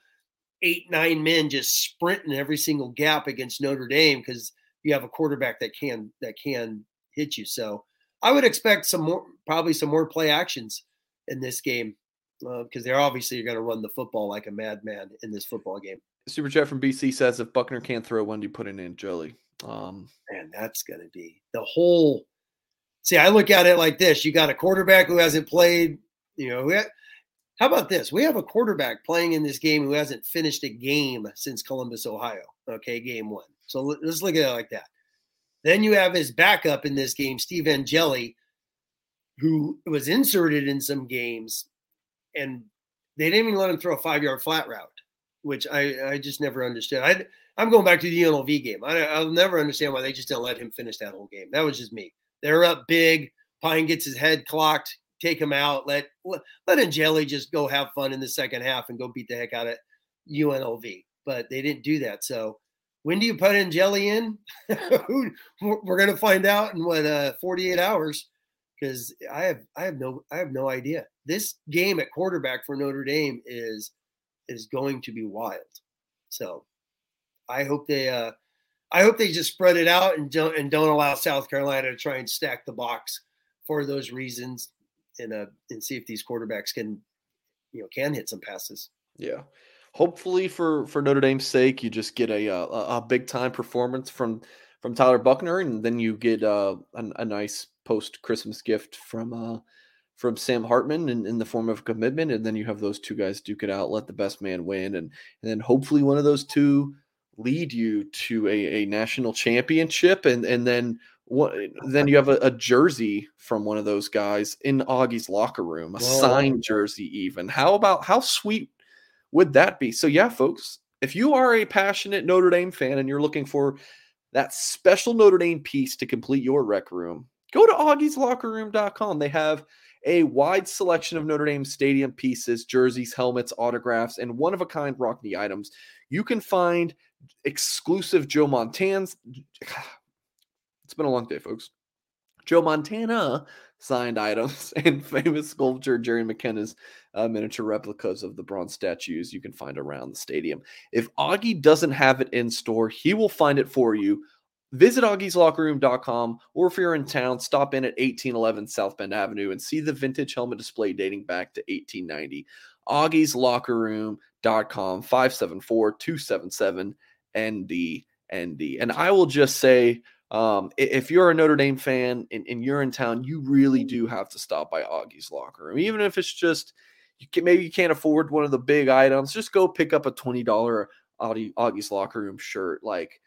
eight, nine men just sprinting every single gap against Notre Dame because you have a quarterback that can that can hit you. So I would expect some more, probably some more play actions in this game because uh, they're obviously going to run the football like a madman in this football game. Super chat from BC says if Buchner can't throw, when do you put in Jelly? Um, Man, that's going to be the whole. See, I look at it like this: you got a quarterback who hasn't played. You know, ha- how about this? We have a quarterback playing in this game who hasn't finished a game since Columbus, Ohio. Okay, game one. So let's look at it like that. Then you have his backup in this game, Steve Angeli, who was inserted in some games, and they didn't even let him throw a five yard flat route, which I, I just never understood. I, I'm going back to the UNLV game. I, I'll never understand why they just didn't let him finish that whole game. That was just me. They're up big. Pyne gets his head clocked. Take him out. Let let Angeli just go have fun in the second half and go beat the heck out of UNLV. But they didn't do that. So when do you put Angeli in? We're going to find out in what uh, 48 hours because I have I have no I have no idea. This game at quarterback for Notre Dame is is going to be wild. So I hope they uh, I hope they just spread it out and don't and don't allow South Carolina to try and stack the box for those reasons and uh and see if these quarterbacks can you know can hit some passes. Yeah hopefully for for Notre Dame's sake, you just get a uh, a, a big time performance from from Tyler Buckner, and then you get uh, a, a nice post Christmas gift from uh, from Sam Hartman in, in the form of a commitment, and then you have those two guys duke it out, let the best man win, and and then hopefully one of those two lead you to a, a national championship, and and then what then you have a, a, jersey from one of those guys in Augie's locker room, a Whoa. signed jersey even. How about how sweet would that be? So, yeah, folks, if you are a passionate Notre Dame fan and you're looking for that special Notre Dame piece to complete your rec room, go to augieslockerroom.com. They have a wide selection of Notre Dame stadium pieces, jerseys, helmets, autographs, and one of a kind Rockne items. You can find exclusive Joe Montans. It's been a long day, folks. Joe Montana signed items and famous sculpture Jerry McKenna's uh, miniature replicas of the bronze statues you can find around the stadium. If Augie doesn't have it in store, he will find it for you. Visit augieslockerroom.com or if you're in town, stop in at 1811 South Bend Avenue and see the vintage helmet display dating back to 1890. augieslockerroom.com 574 277 ND. And I will just say, um, if you're a Notre Dame fan and, and, you're in town, you really do have to stop by Augie's locker room, even if it's just, you can, maybe you can't afford one of the big items, just go pick up a twenty dollar Augie's locker room shirt. Like,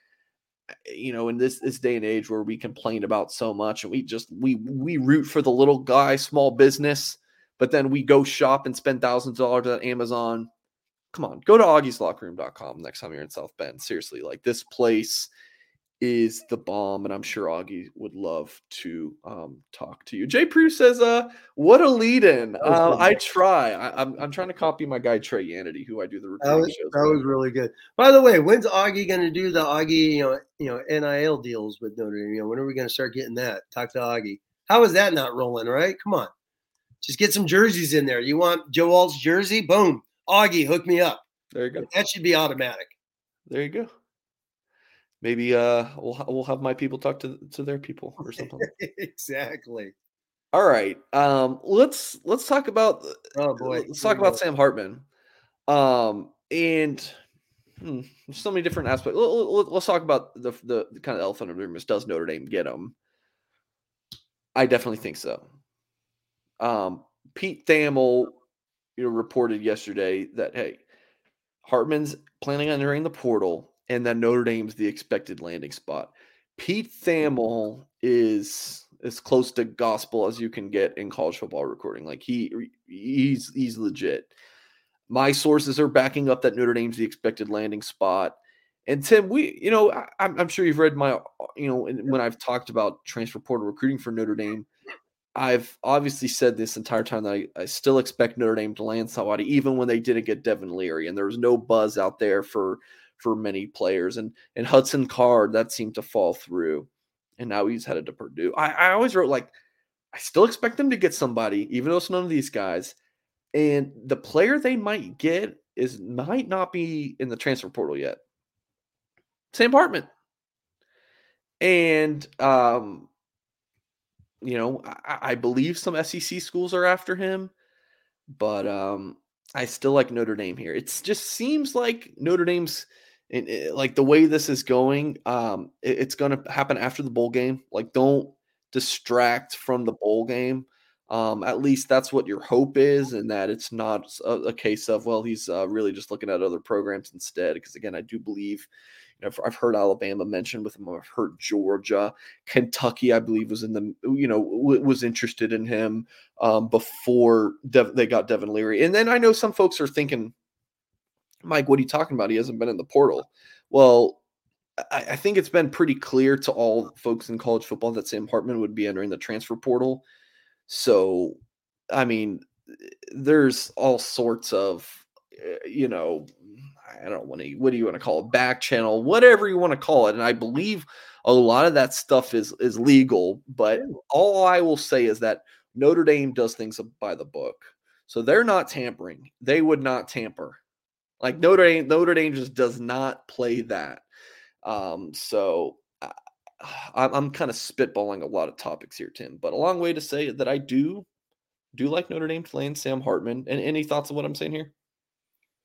eh, you know, in this this day and age where we complain about so much, and we just we we root for the little guy, small business, but then we go shop and spend thousands of dollars at Amazon. Come on, go to augieslockerroom.com next time you're in South Bend. Seriously, like this place is the bomb, and I'm sure Augie would love to um, talk to you. Jay Prue says, "Uh, what a lead-in! Uh, I try. I, am I'm, I'm trying to copy my guy Trey Yanity, who I do the that was, shows. That with. was really good. By the way, when's Augie going to do the Augie, you know, you know, NIL deals with Notre Dame? You know, when are we going to start getting that? Talk to Augie. How is that not rolling? Right? Come on, just get some jerseys in there. You want Joe Alt's jersey? Boom, Augie, hook me up. There you go. That should be automatic. There you go maybe uh we'll we'll have my people talk to to their people or something. exactly. All right. Um let's let's talk about oh boy. Let's talk about Sam Hartman. Um and hmm, so many different aspects. Let, us talk about the, the, the kind of elephant in the room. is Does Notre Dame get him? I definitely think so. Um, Pete Thamel, you know, reported yesterday that hey, Hartman's planning on entering the portal and then Notre Dame's the expected landing spot. Pete hmm. Thamel is as close to gospel as you can get in college football recruiting. Like he he's he's legit. My sources are backing up that Notre Dame's the expected landing spot. And Tim, we, you know, I, am sure you've read my, you know, when I've talked about transfer portal recruiting for Notre Dame, I've obviously said this entire time that I, I still expect Notre Dame to land somebody, even when they didn't get Devin Leary, and there was no buzz out there for for many players. And and Hudson Card that seemed to fall through, and now he's headed to Purdue. I, I always wrote like I still expect them to get somebody, even though it's none of these guys. And the player they might get is might not be in the transfer portal yet. Sam Hartman. And um, you know, I, I believe some SEC schools are after him, but um, I still like Notre Dame here. It just seems like Notre Dame's and it, eh, like the way this is going, um, it, it's going to happen after the bowl game. Like, don't distract from the bowl game. Um, at least that's what your hope is, and that it's not a, a case of well, he's uh, really just looking at other programs instead. Because again, I do believe, I've heard Alabama mentioned with him. I've heard Georgia, Kentucky, I believe was in the you know was interested in him um, before De- they got Devin Leary, and then I know some folks are thinking Mike, what are you talking about? He hasn't been in the portal. Well, I, I, think it's been pretty clear to all folks in college football that Sam Hartman would be entering the transfer portal. So, I mean, there's all sorts of, eh, you know, I don't want to, what do you want to call it? Back channel, whatever you want to call it. And I believe a lot of that stuff is is legal, but all I will say is that Notre Dame does things by the book. So they're not tampering. They would not tamper like Notre Dame, Notre Dame just does not play that. Um, so I, I'm kind of spitballing a lot of topics here, Tim. But a long way to say that I do do like Notre Dame playing Sam Hartman. And any thoughts on what I'm saying here?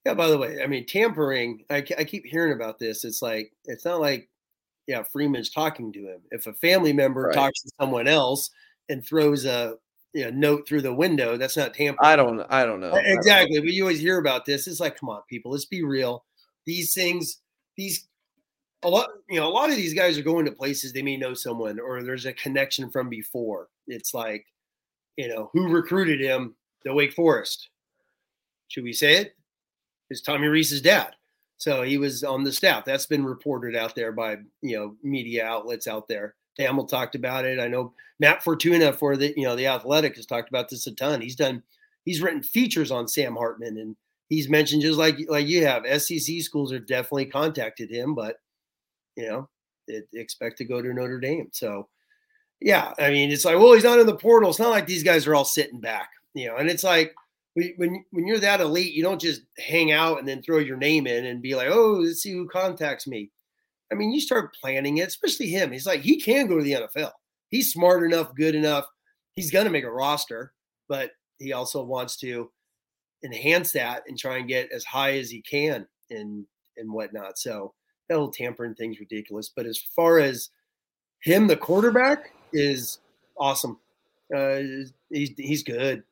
Yeah. By the way, I mean tampering. I, I keep hearing about this. It's like it's not like yeah Freeman's talking to him. If a family member right. talks to someone else and throws a you know, note through the window. That's not tampering. I don't. I don't know. Exactly. But you always hear about this. It's like, come on, people. Let's be real. These things. These. A lot. You know, a lot of these guys are going to places they may know someone or there's a connection from before. It's like, you know, who recruited him? The Wake Forest. Should we say it? Is Tommy Rees's dad. So he was on the staff. That's been reported out there by you know media outlets out there. Thamel talked about it. I know Matt Fortuna for the you know the Athletic has talked about this a ton. He's done he's written features on Sam Hartman and he's mentioned just like like you have SEC schools have definitely contacted him, but you know it, expect to go to Notre Dame. So yeah, I mean it's like well he's not in the portal. It's not like these guys are all sitting back, you know. And it's like when when you're that elite, you don't just hang out and then throw your name in and be like, oh, let's see who contacts me. I mean, you start planning it, especially him. He's like, he can go to the NFL. He's smart enough, good enough. He's going to make a roster, but he also wants to enhance that and try and get as high as he can and and whatnot. So that little tampering thing's ridiculous. But as far as him, the quarterback is awesome. Uh, he's he's good.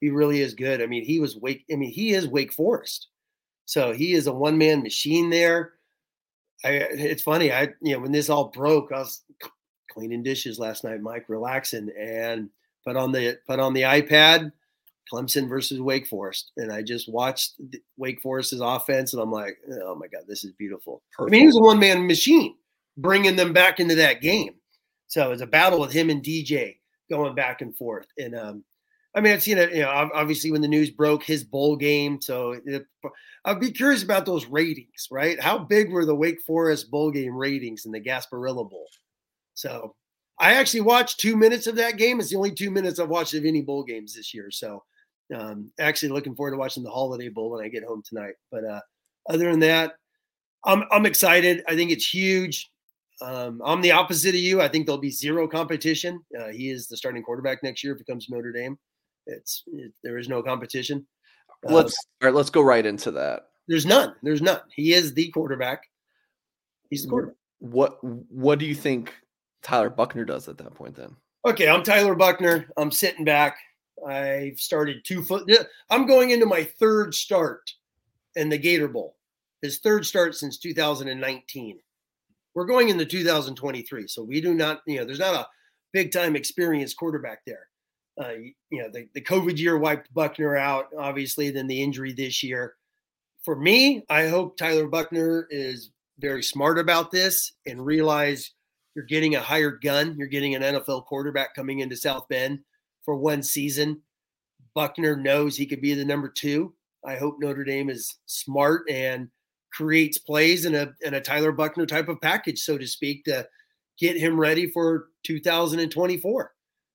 He really is good. I mean, he was Wake. I mean, he is Wake Forest, so he is a one man machine there. I, it's funny. I you know when this all broke, I was cleaning dishes last night, Mike, relaxing, and put on the put on the iPad, Clemson versus Wake Forest, and I just watched Wake Forest's offense, and I'm like, oh my god, this is beautiful. Perfect. I mean, he was a one man machine, bringing them back into that game. So it was a battle with him and DJ going back and forth, and um, I mean, I've seen it. You know, obviously when the news broke, his bowl game. So it, I'd be curious about those ratings, right? How big were the Wake Forest bowl game ratings in the Gasparilla Bowl? So I actually watched two minutes of that game. It's the only two minutes I've watched of any bowl games this year. So um, actually looking forward to watching the Holiday Bowl when I get home tonight. But uh, other than that, I'm I'm excited. I think it's huge. Um, I'm the opposite of you. I think there'll be zero competition. Uh, he is the starting quarterback next year if it comes to Notre Dame. It's it, there is no competition. Let's uh, all right. Let's go right into that. There's none. There's none. He is the quarterback. He's the quarterback. What What do you think Tyler Buchner does at that point? Then. Okay, I'm Tyler Buchner. I'm sitting back. I've started two foot. I'm going into my third start in the Gator Bowl. His third start since 2019. We're going into 2023, so we do not. You know, there's not a big time experienced quarterback there uh, you know, the, the COVID year wiped Buchner out, obviously, then the injury this year. For me, I hope Tyler Buchner is very smart about this and realize you're getting a hired gun. You're getting an NFL quarterback coming into South Bend for one season. Buchner knows he could be the number two. I hope Notre Dame is smart and creates plays in a in a Tyler Buchner type of package, so to speak, to get him ready for 2024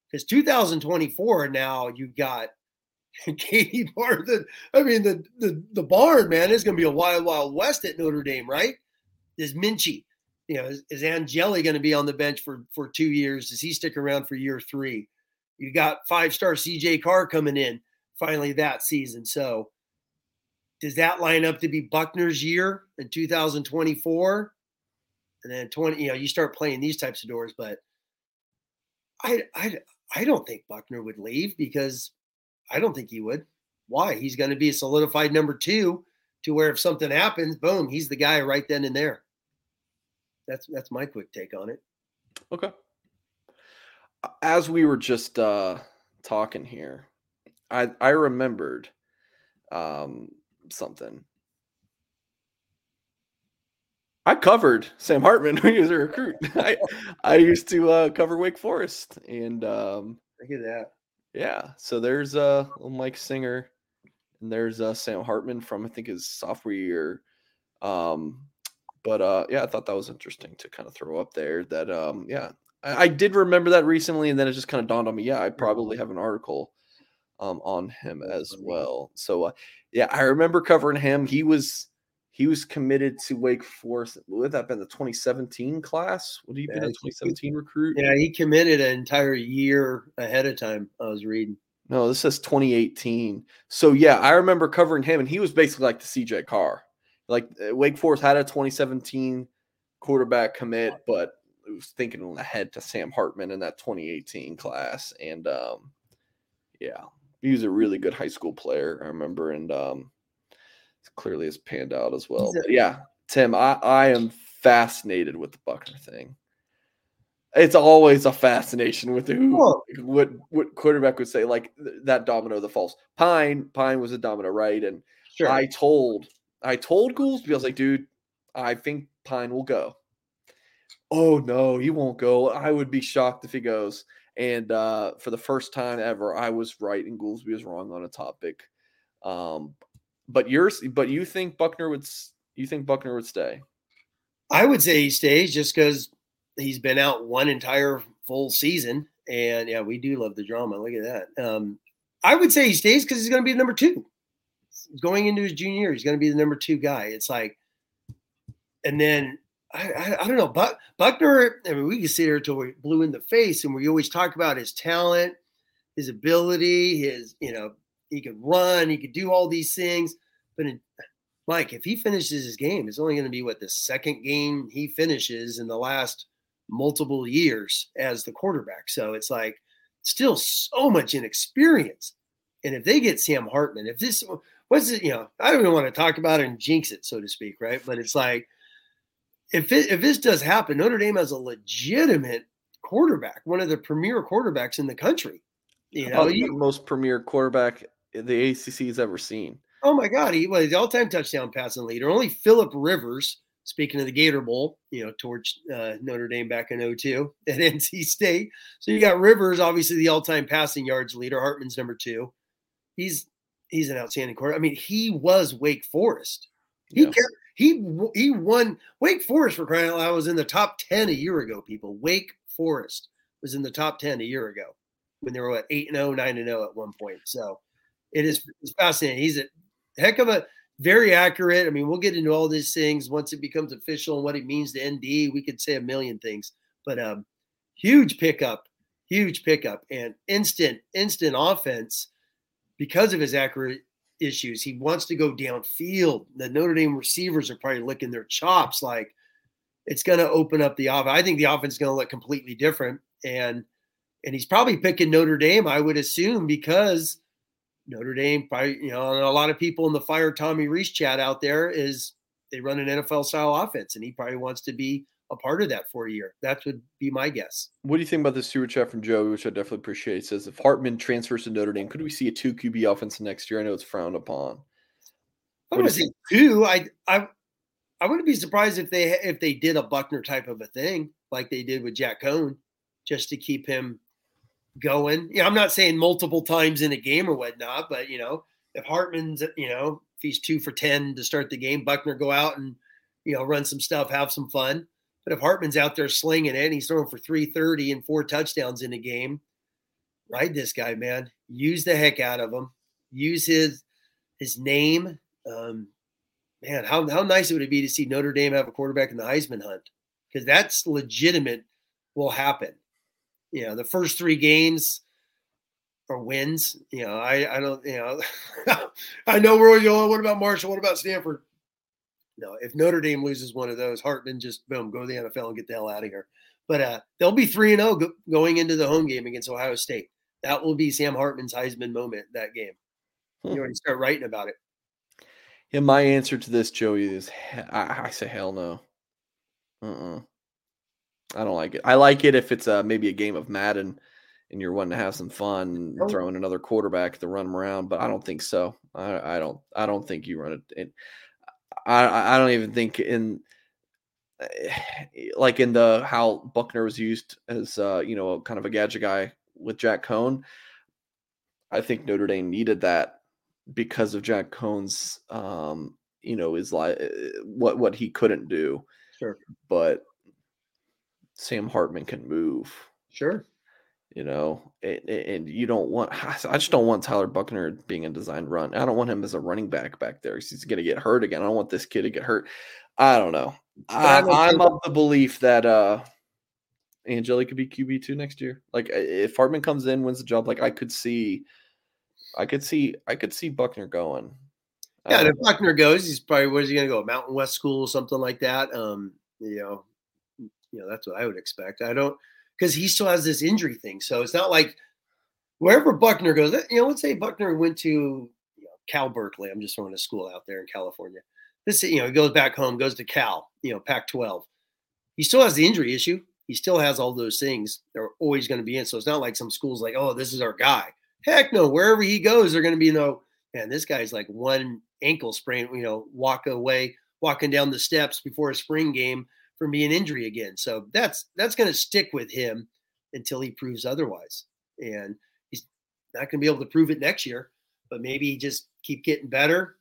because 2024 now you've got Katie Barton. I mean, the, the the barn man is going to be a wild, wild west at Notre Dame, right? Is Minchey, you know, is, is Angeli going to be on the bench for for two years? Does he stick around for year three? You got five star CJ Carr coming in finally that season. So does that line up to be Buchner's year in 2024? And then 20, you know, you start playing these types of doors, but I I I don't think Buchner would leave because I don't think he would. Why? He's going to be a solidified number two to where if something happens, boom, he's the guy right then and there. That's that's my quick take on it. Okay. As we were just uh talking here, I I remembered um something. I covered Sam Hartman when he was a recruit. I I used to uh, cover Wake Forest, and um, look at that. Yeah, so there's uh Mike Singer, and there's uh Sam Hartman from I think his sophomore year. Um, but uh, yeah, I thought that was interesting to kind of throw up there. That um, yeah, I, I did remember that recently, and then it just kind of dawned on me. Yeah, I probably have an article um on him as well. So uh, yeah, I remember covering him. He was he was committed to Wake Forest. Would that been the 2017 class? Would he yeah, been a 2017 recruit? Yeah, he committed an entire year ahead of time. I was reading. No, this says 2018. So yeah, I remember covering him, and he was basically like the CJ Carr. Like uh, Wake Forest had a 2017 quarterback commit, but it was thinking ahead to Sam Hartman in that 2018 class. And um, yeah, he was a really good high school player. I remember, and um, clearly has panned out as well. But yeah, Tim, I, I am fascinated with the Buchner thing. It's always a fascination with who what what quarterback would say like that domino the falls. Pyne Pyne was a domino, right? And sure. I told I told Goolsby I was like, dude, I think Pyne will go. Oh no, he won't go. I would be shocked if he goes. And uh, for the first time ever, I was right and Goolsby was wrong on a topic. Um, but yours, but you think Buchner would you think Buchner would stay? I would say he stays just because he's been out one entire full season, and yeah, we do love the drama. Look at that. Um, I would say he stays because he's going to be the number two. Going into his junior year, he's going to be the number two guy. It's like, and then I, I, I don't know, but Buchner. I mean, we can sit here until we blew in the face, and we always talk about his talent, his ability, his you know he could run, he could do all these things. But in, Mike, if he finishes his game, it's only going to be what the second game he finishes in the last multiple years as the quarterback. So it's like still so much inexperience. And if they get Sam Hartman, if this what's it, you know, I don't even want to talk about it and jinx it, so to speak, right? But it's like if it, if this does happen, Notre Dame has a legitimate quarterback, one of the premier quarterbacks in the country. You know, the most premier quarterback the ACC has ever seen. Oh my God, he was the all-time touchdown passing leader. Only Philip Rivers, speaking of the Gator Bowl, you know, towards uh, Notre Dame back in 02 at NC State. So you got Rivers, obviously the all-time passing yards leader. Hartman's number two. He's he's an outstanding quarterback. I mean, he was Wake Forest. He yeah. kept, he he won Wake Forest for crying out loud was in the top 10 a year ago, people. Wake Forest was in the top 10 a year ago when they were at 8 and 0, 9 and 0 at one point. So it is fascinating. He's a heck of a very accurate. I mean, we'll get into all these things once it becomes official and what it means to ND. We could say a million things, but um, huge pickup, huge pickup, and instant, instant offense because of his accurate issues. He wants to go downfield. The Notre Dame receivers are probably licking their chops. Like it's going to open up the offense. I think the offense is going to look completely different, and and he's probably picking Notre Dame. I would assume because Notre Dame, probably you know, a lot of people in the fire Tommy Rees chat out there is they run an NFL style offense, and he probably wants to be a part of that for a year. That would be my guess. What do you think about the super chat from Joe, which I definitely appreciate? It says if Hartman transfers to Notre Dame, could we see a two QB offense next year? I know it's frowned upon. I would say two. I I I wouldn't be surprised if they if they did a Buchner type of a thing like they did with Jack Coan, just to keep him going. You know, I'm not saying multiple times in a game or whatnot, but you know, if Hartman's you know if he's two for ten to start the game, Buchner go out and you know run some stuff, have some fun. But if Hartman's out there slinging it, and he's throwing for 330 and four touchdowns in a game, ride this guy, man. Use the heck out of him. Use his his name. Um, man, how, how nice it would it be to see Notre Dame have a quarterback in the Heisman hunt? Because that's legitimate, will happen. You know, the first three games or wins. You know, I, I don't, you know, I know where we're going. What about Marshall? What about Stanford? no, if Notre Dame loses one of those, Hartman just boom, go to the NFL and get the hell out of here. But uh, they'll be three and zero oh going into the home game against Ohio State. That will be Sam Hartman's Heisman moment that game. Hmm. You already start writing about it. Yeah, my answer to this, Joey, is I, I say hell no. Uh-uh. I don't like it. I like it if it's uh, maybe a game of Madden and you're wanting to have some fun oh. throwing another quarterback to run them around, but I don't think so. I, I don't. I don't think you run it. I I don't even think in like in the how Buchner was used as uh, you know kind of a gadget guy with Jack Coan. I think Notre Dame needed that because of Jack Coan's um, you know is like what what he couldn't do. Sure, but Sam Hartman can move. Sure, you know, and, and, you don't want. I just don't want Tyler Buchner being a designed run. I don't want him as a running back back there. He's going to get hurt again. I don't want this kid to get hurt. I don't know. I, am of the belief that uh Angeli could be QB two next year. Like if Hartman comes in, wins the job, like I could see, I could see, I could see Buchner going. Yeah, and if Buchner goes, he's probably where's he going to go? Mountain West School, or something like that. Um, you know, you know that's what I would expect. I don't because he still has this injury thing. So it's not like wherever Buchner goes, eh, you know, let's say Buchner went to you know, Cal Berkeley. I'm just throwing a school out there in California. This, you know, he goes back home, goes to Cal, you know, Pac 12. He still has the injury issue. He still has all those things. They're always going to be in. So it's not like some schools like, oh, this is our guy. Heck no. Wherever he goes, they're going to be no, man, this guy's like one ankle sprain, you know, walk away, walking down the steps before a spring game from being injury again. So that's that's going to stick with him until he proves otherwise. And he's not going to be able to prove it next year, but maybe just keep getting better.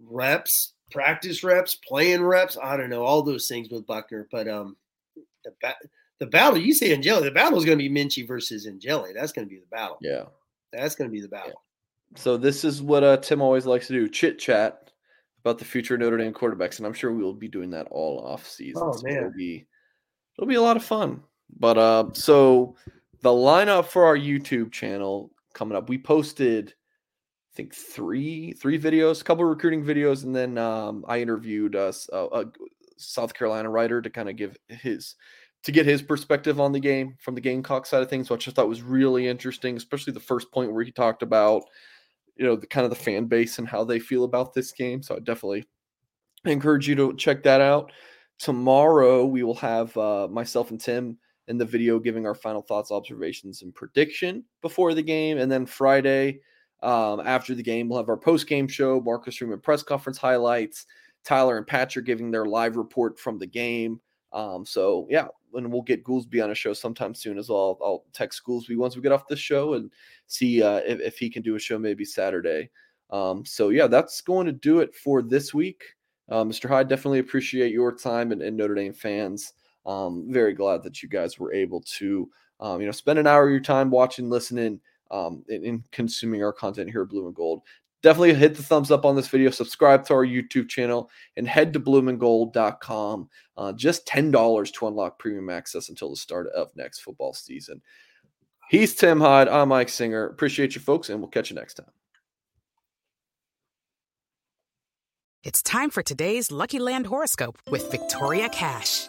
Reps, practice reps, playing reps. I don't know all those things with Buchner, but um, the, ba- the battle you say Angeli, the battle is going to be Minchey versus Angeli. That's going to be the battle. Yeah, that's going to be the battle. Yeah. So this is what uh, Tim always likes to do: chit chat about the future Notre Dame quarterbacks, and I'm sure we will be doing that all off season. Oh man, it'll be it'll be a lot of fun. But uh, so the lineup for our YouTube channel coming up, we posted I think three three videos, a couple recruiting videos, and then um, I interviewed us a, a South Carolina writer to kind of give his to get his perspective on the game from the Gamecock side of things, which I thought was really interesting, especially the first point where he talked about, you know, the kind of the fan base and how they feel about this game. So I definitely encourage you to check that out. Tomorrow we will have uh, myself and Tim in the video giving our final thoughts, observations, and prediction before the game, and then Friday um, after the game we'll have our post game show, Marcus Freeman press conference highlights, Tyler and Patrick giving their live report from the game. Um, so yeah, and we'll get Goolsby on a show sometime soon as well. I'll, text Goolsby once we get off this show and see uh, if, if, he can do a show maybe Saturday. Um, so yeah, that's going to do it for this week. Uh, Mr. Hyde, definitely appreciate your time and, and Notre Dame fans. Um, very glad that you guys were able to, um, you know, spend an hour of your time watching, listening, um, and, and consuming our content here at Blue and Gold definitely hit the thumbs up on this video, subscribe to our YouTube channel, and head to blueandgold.com. Uh, just $10 to unlock premium access until the start of next football season. He's Tim Hyde. I'm Mike Singer. Appreciate you folks, and we'll catch you next time. It's time for today's Lucky Land horoscope with Victoria Cash.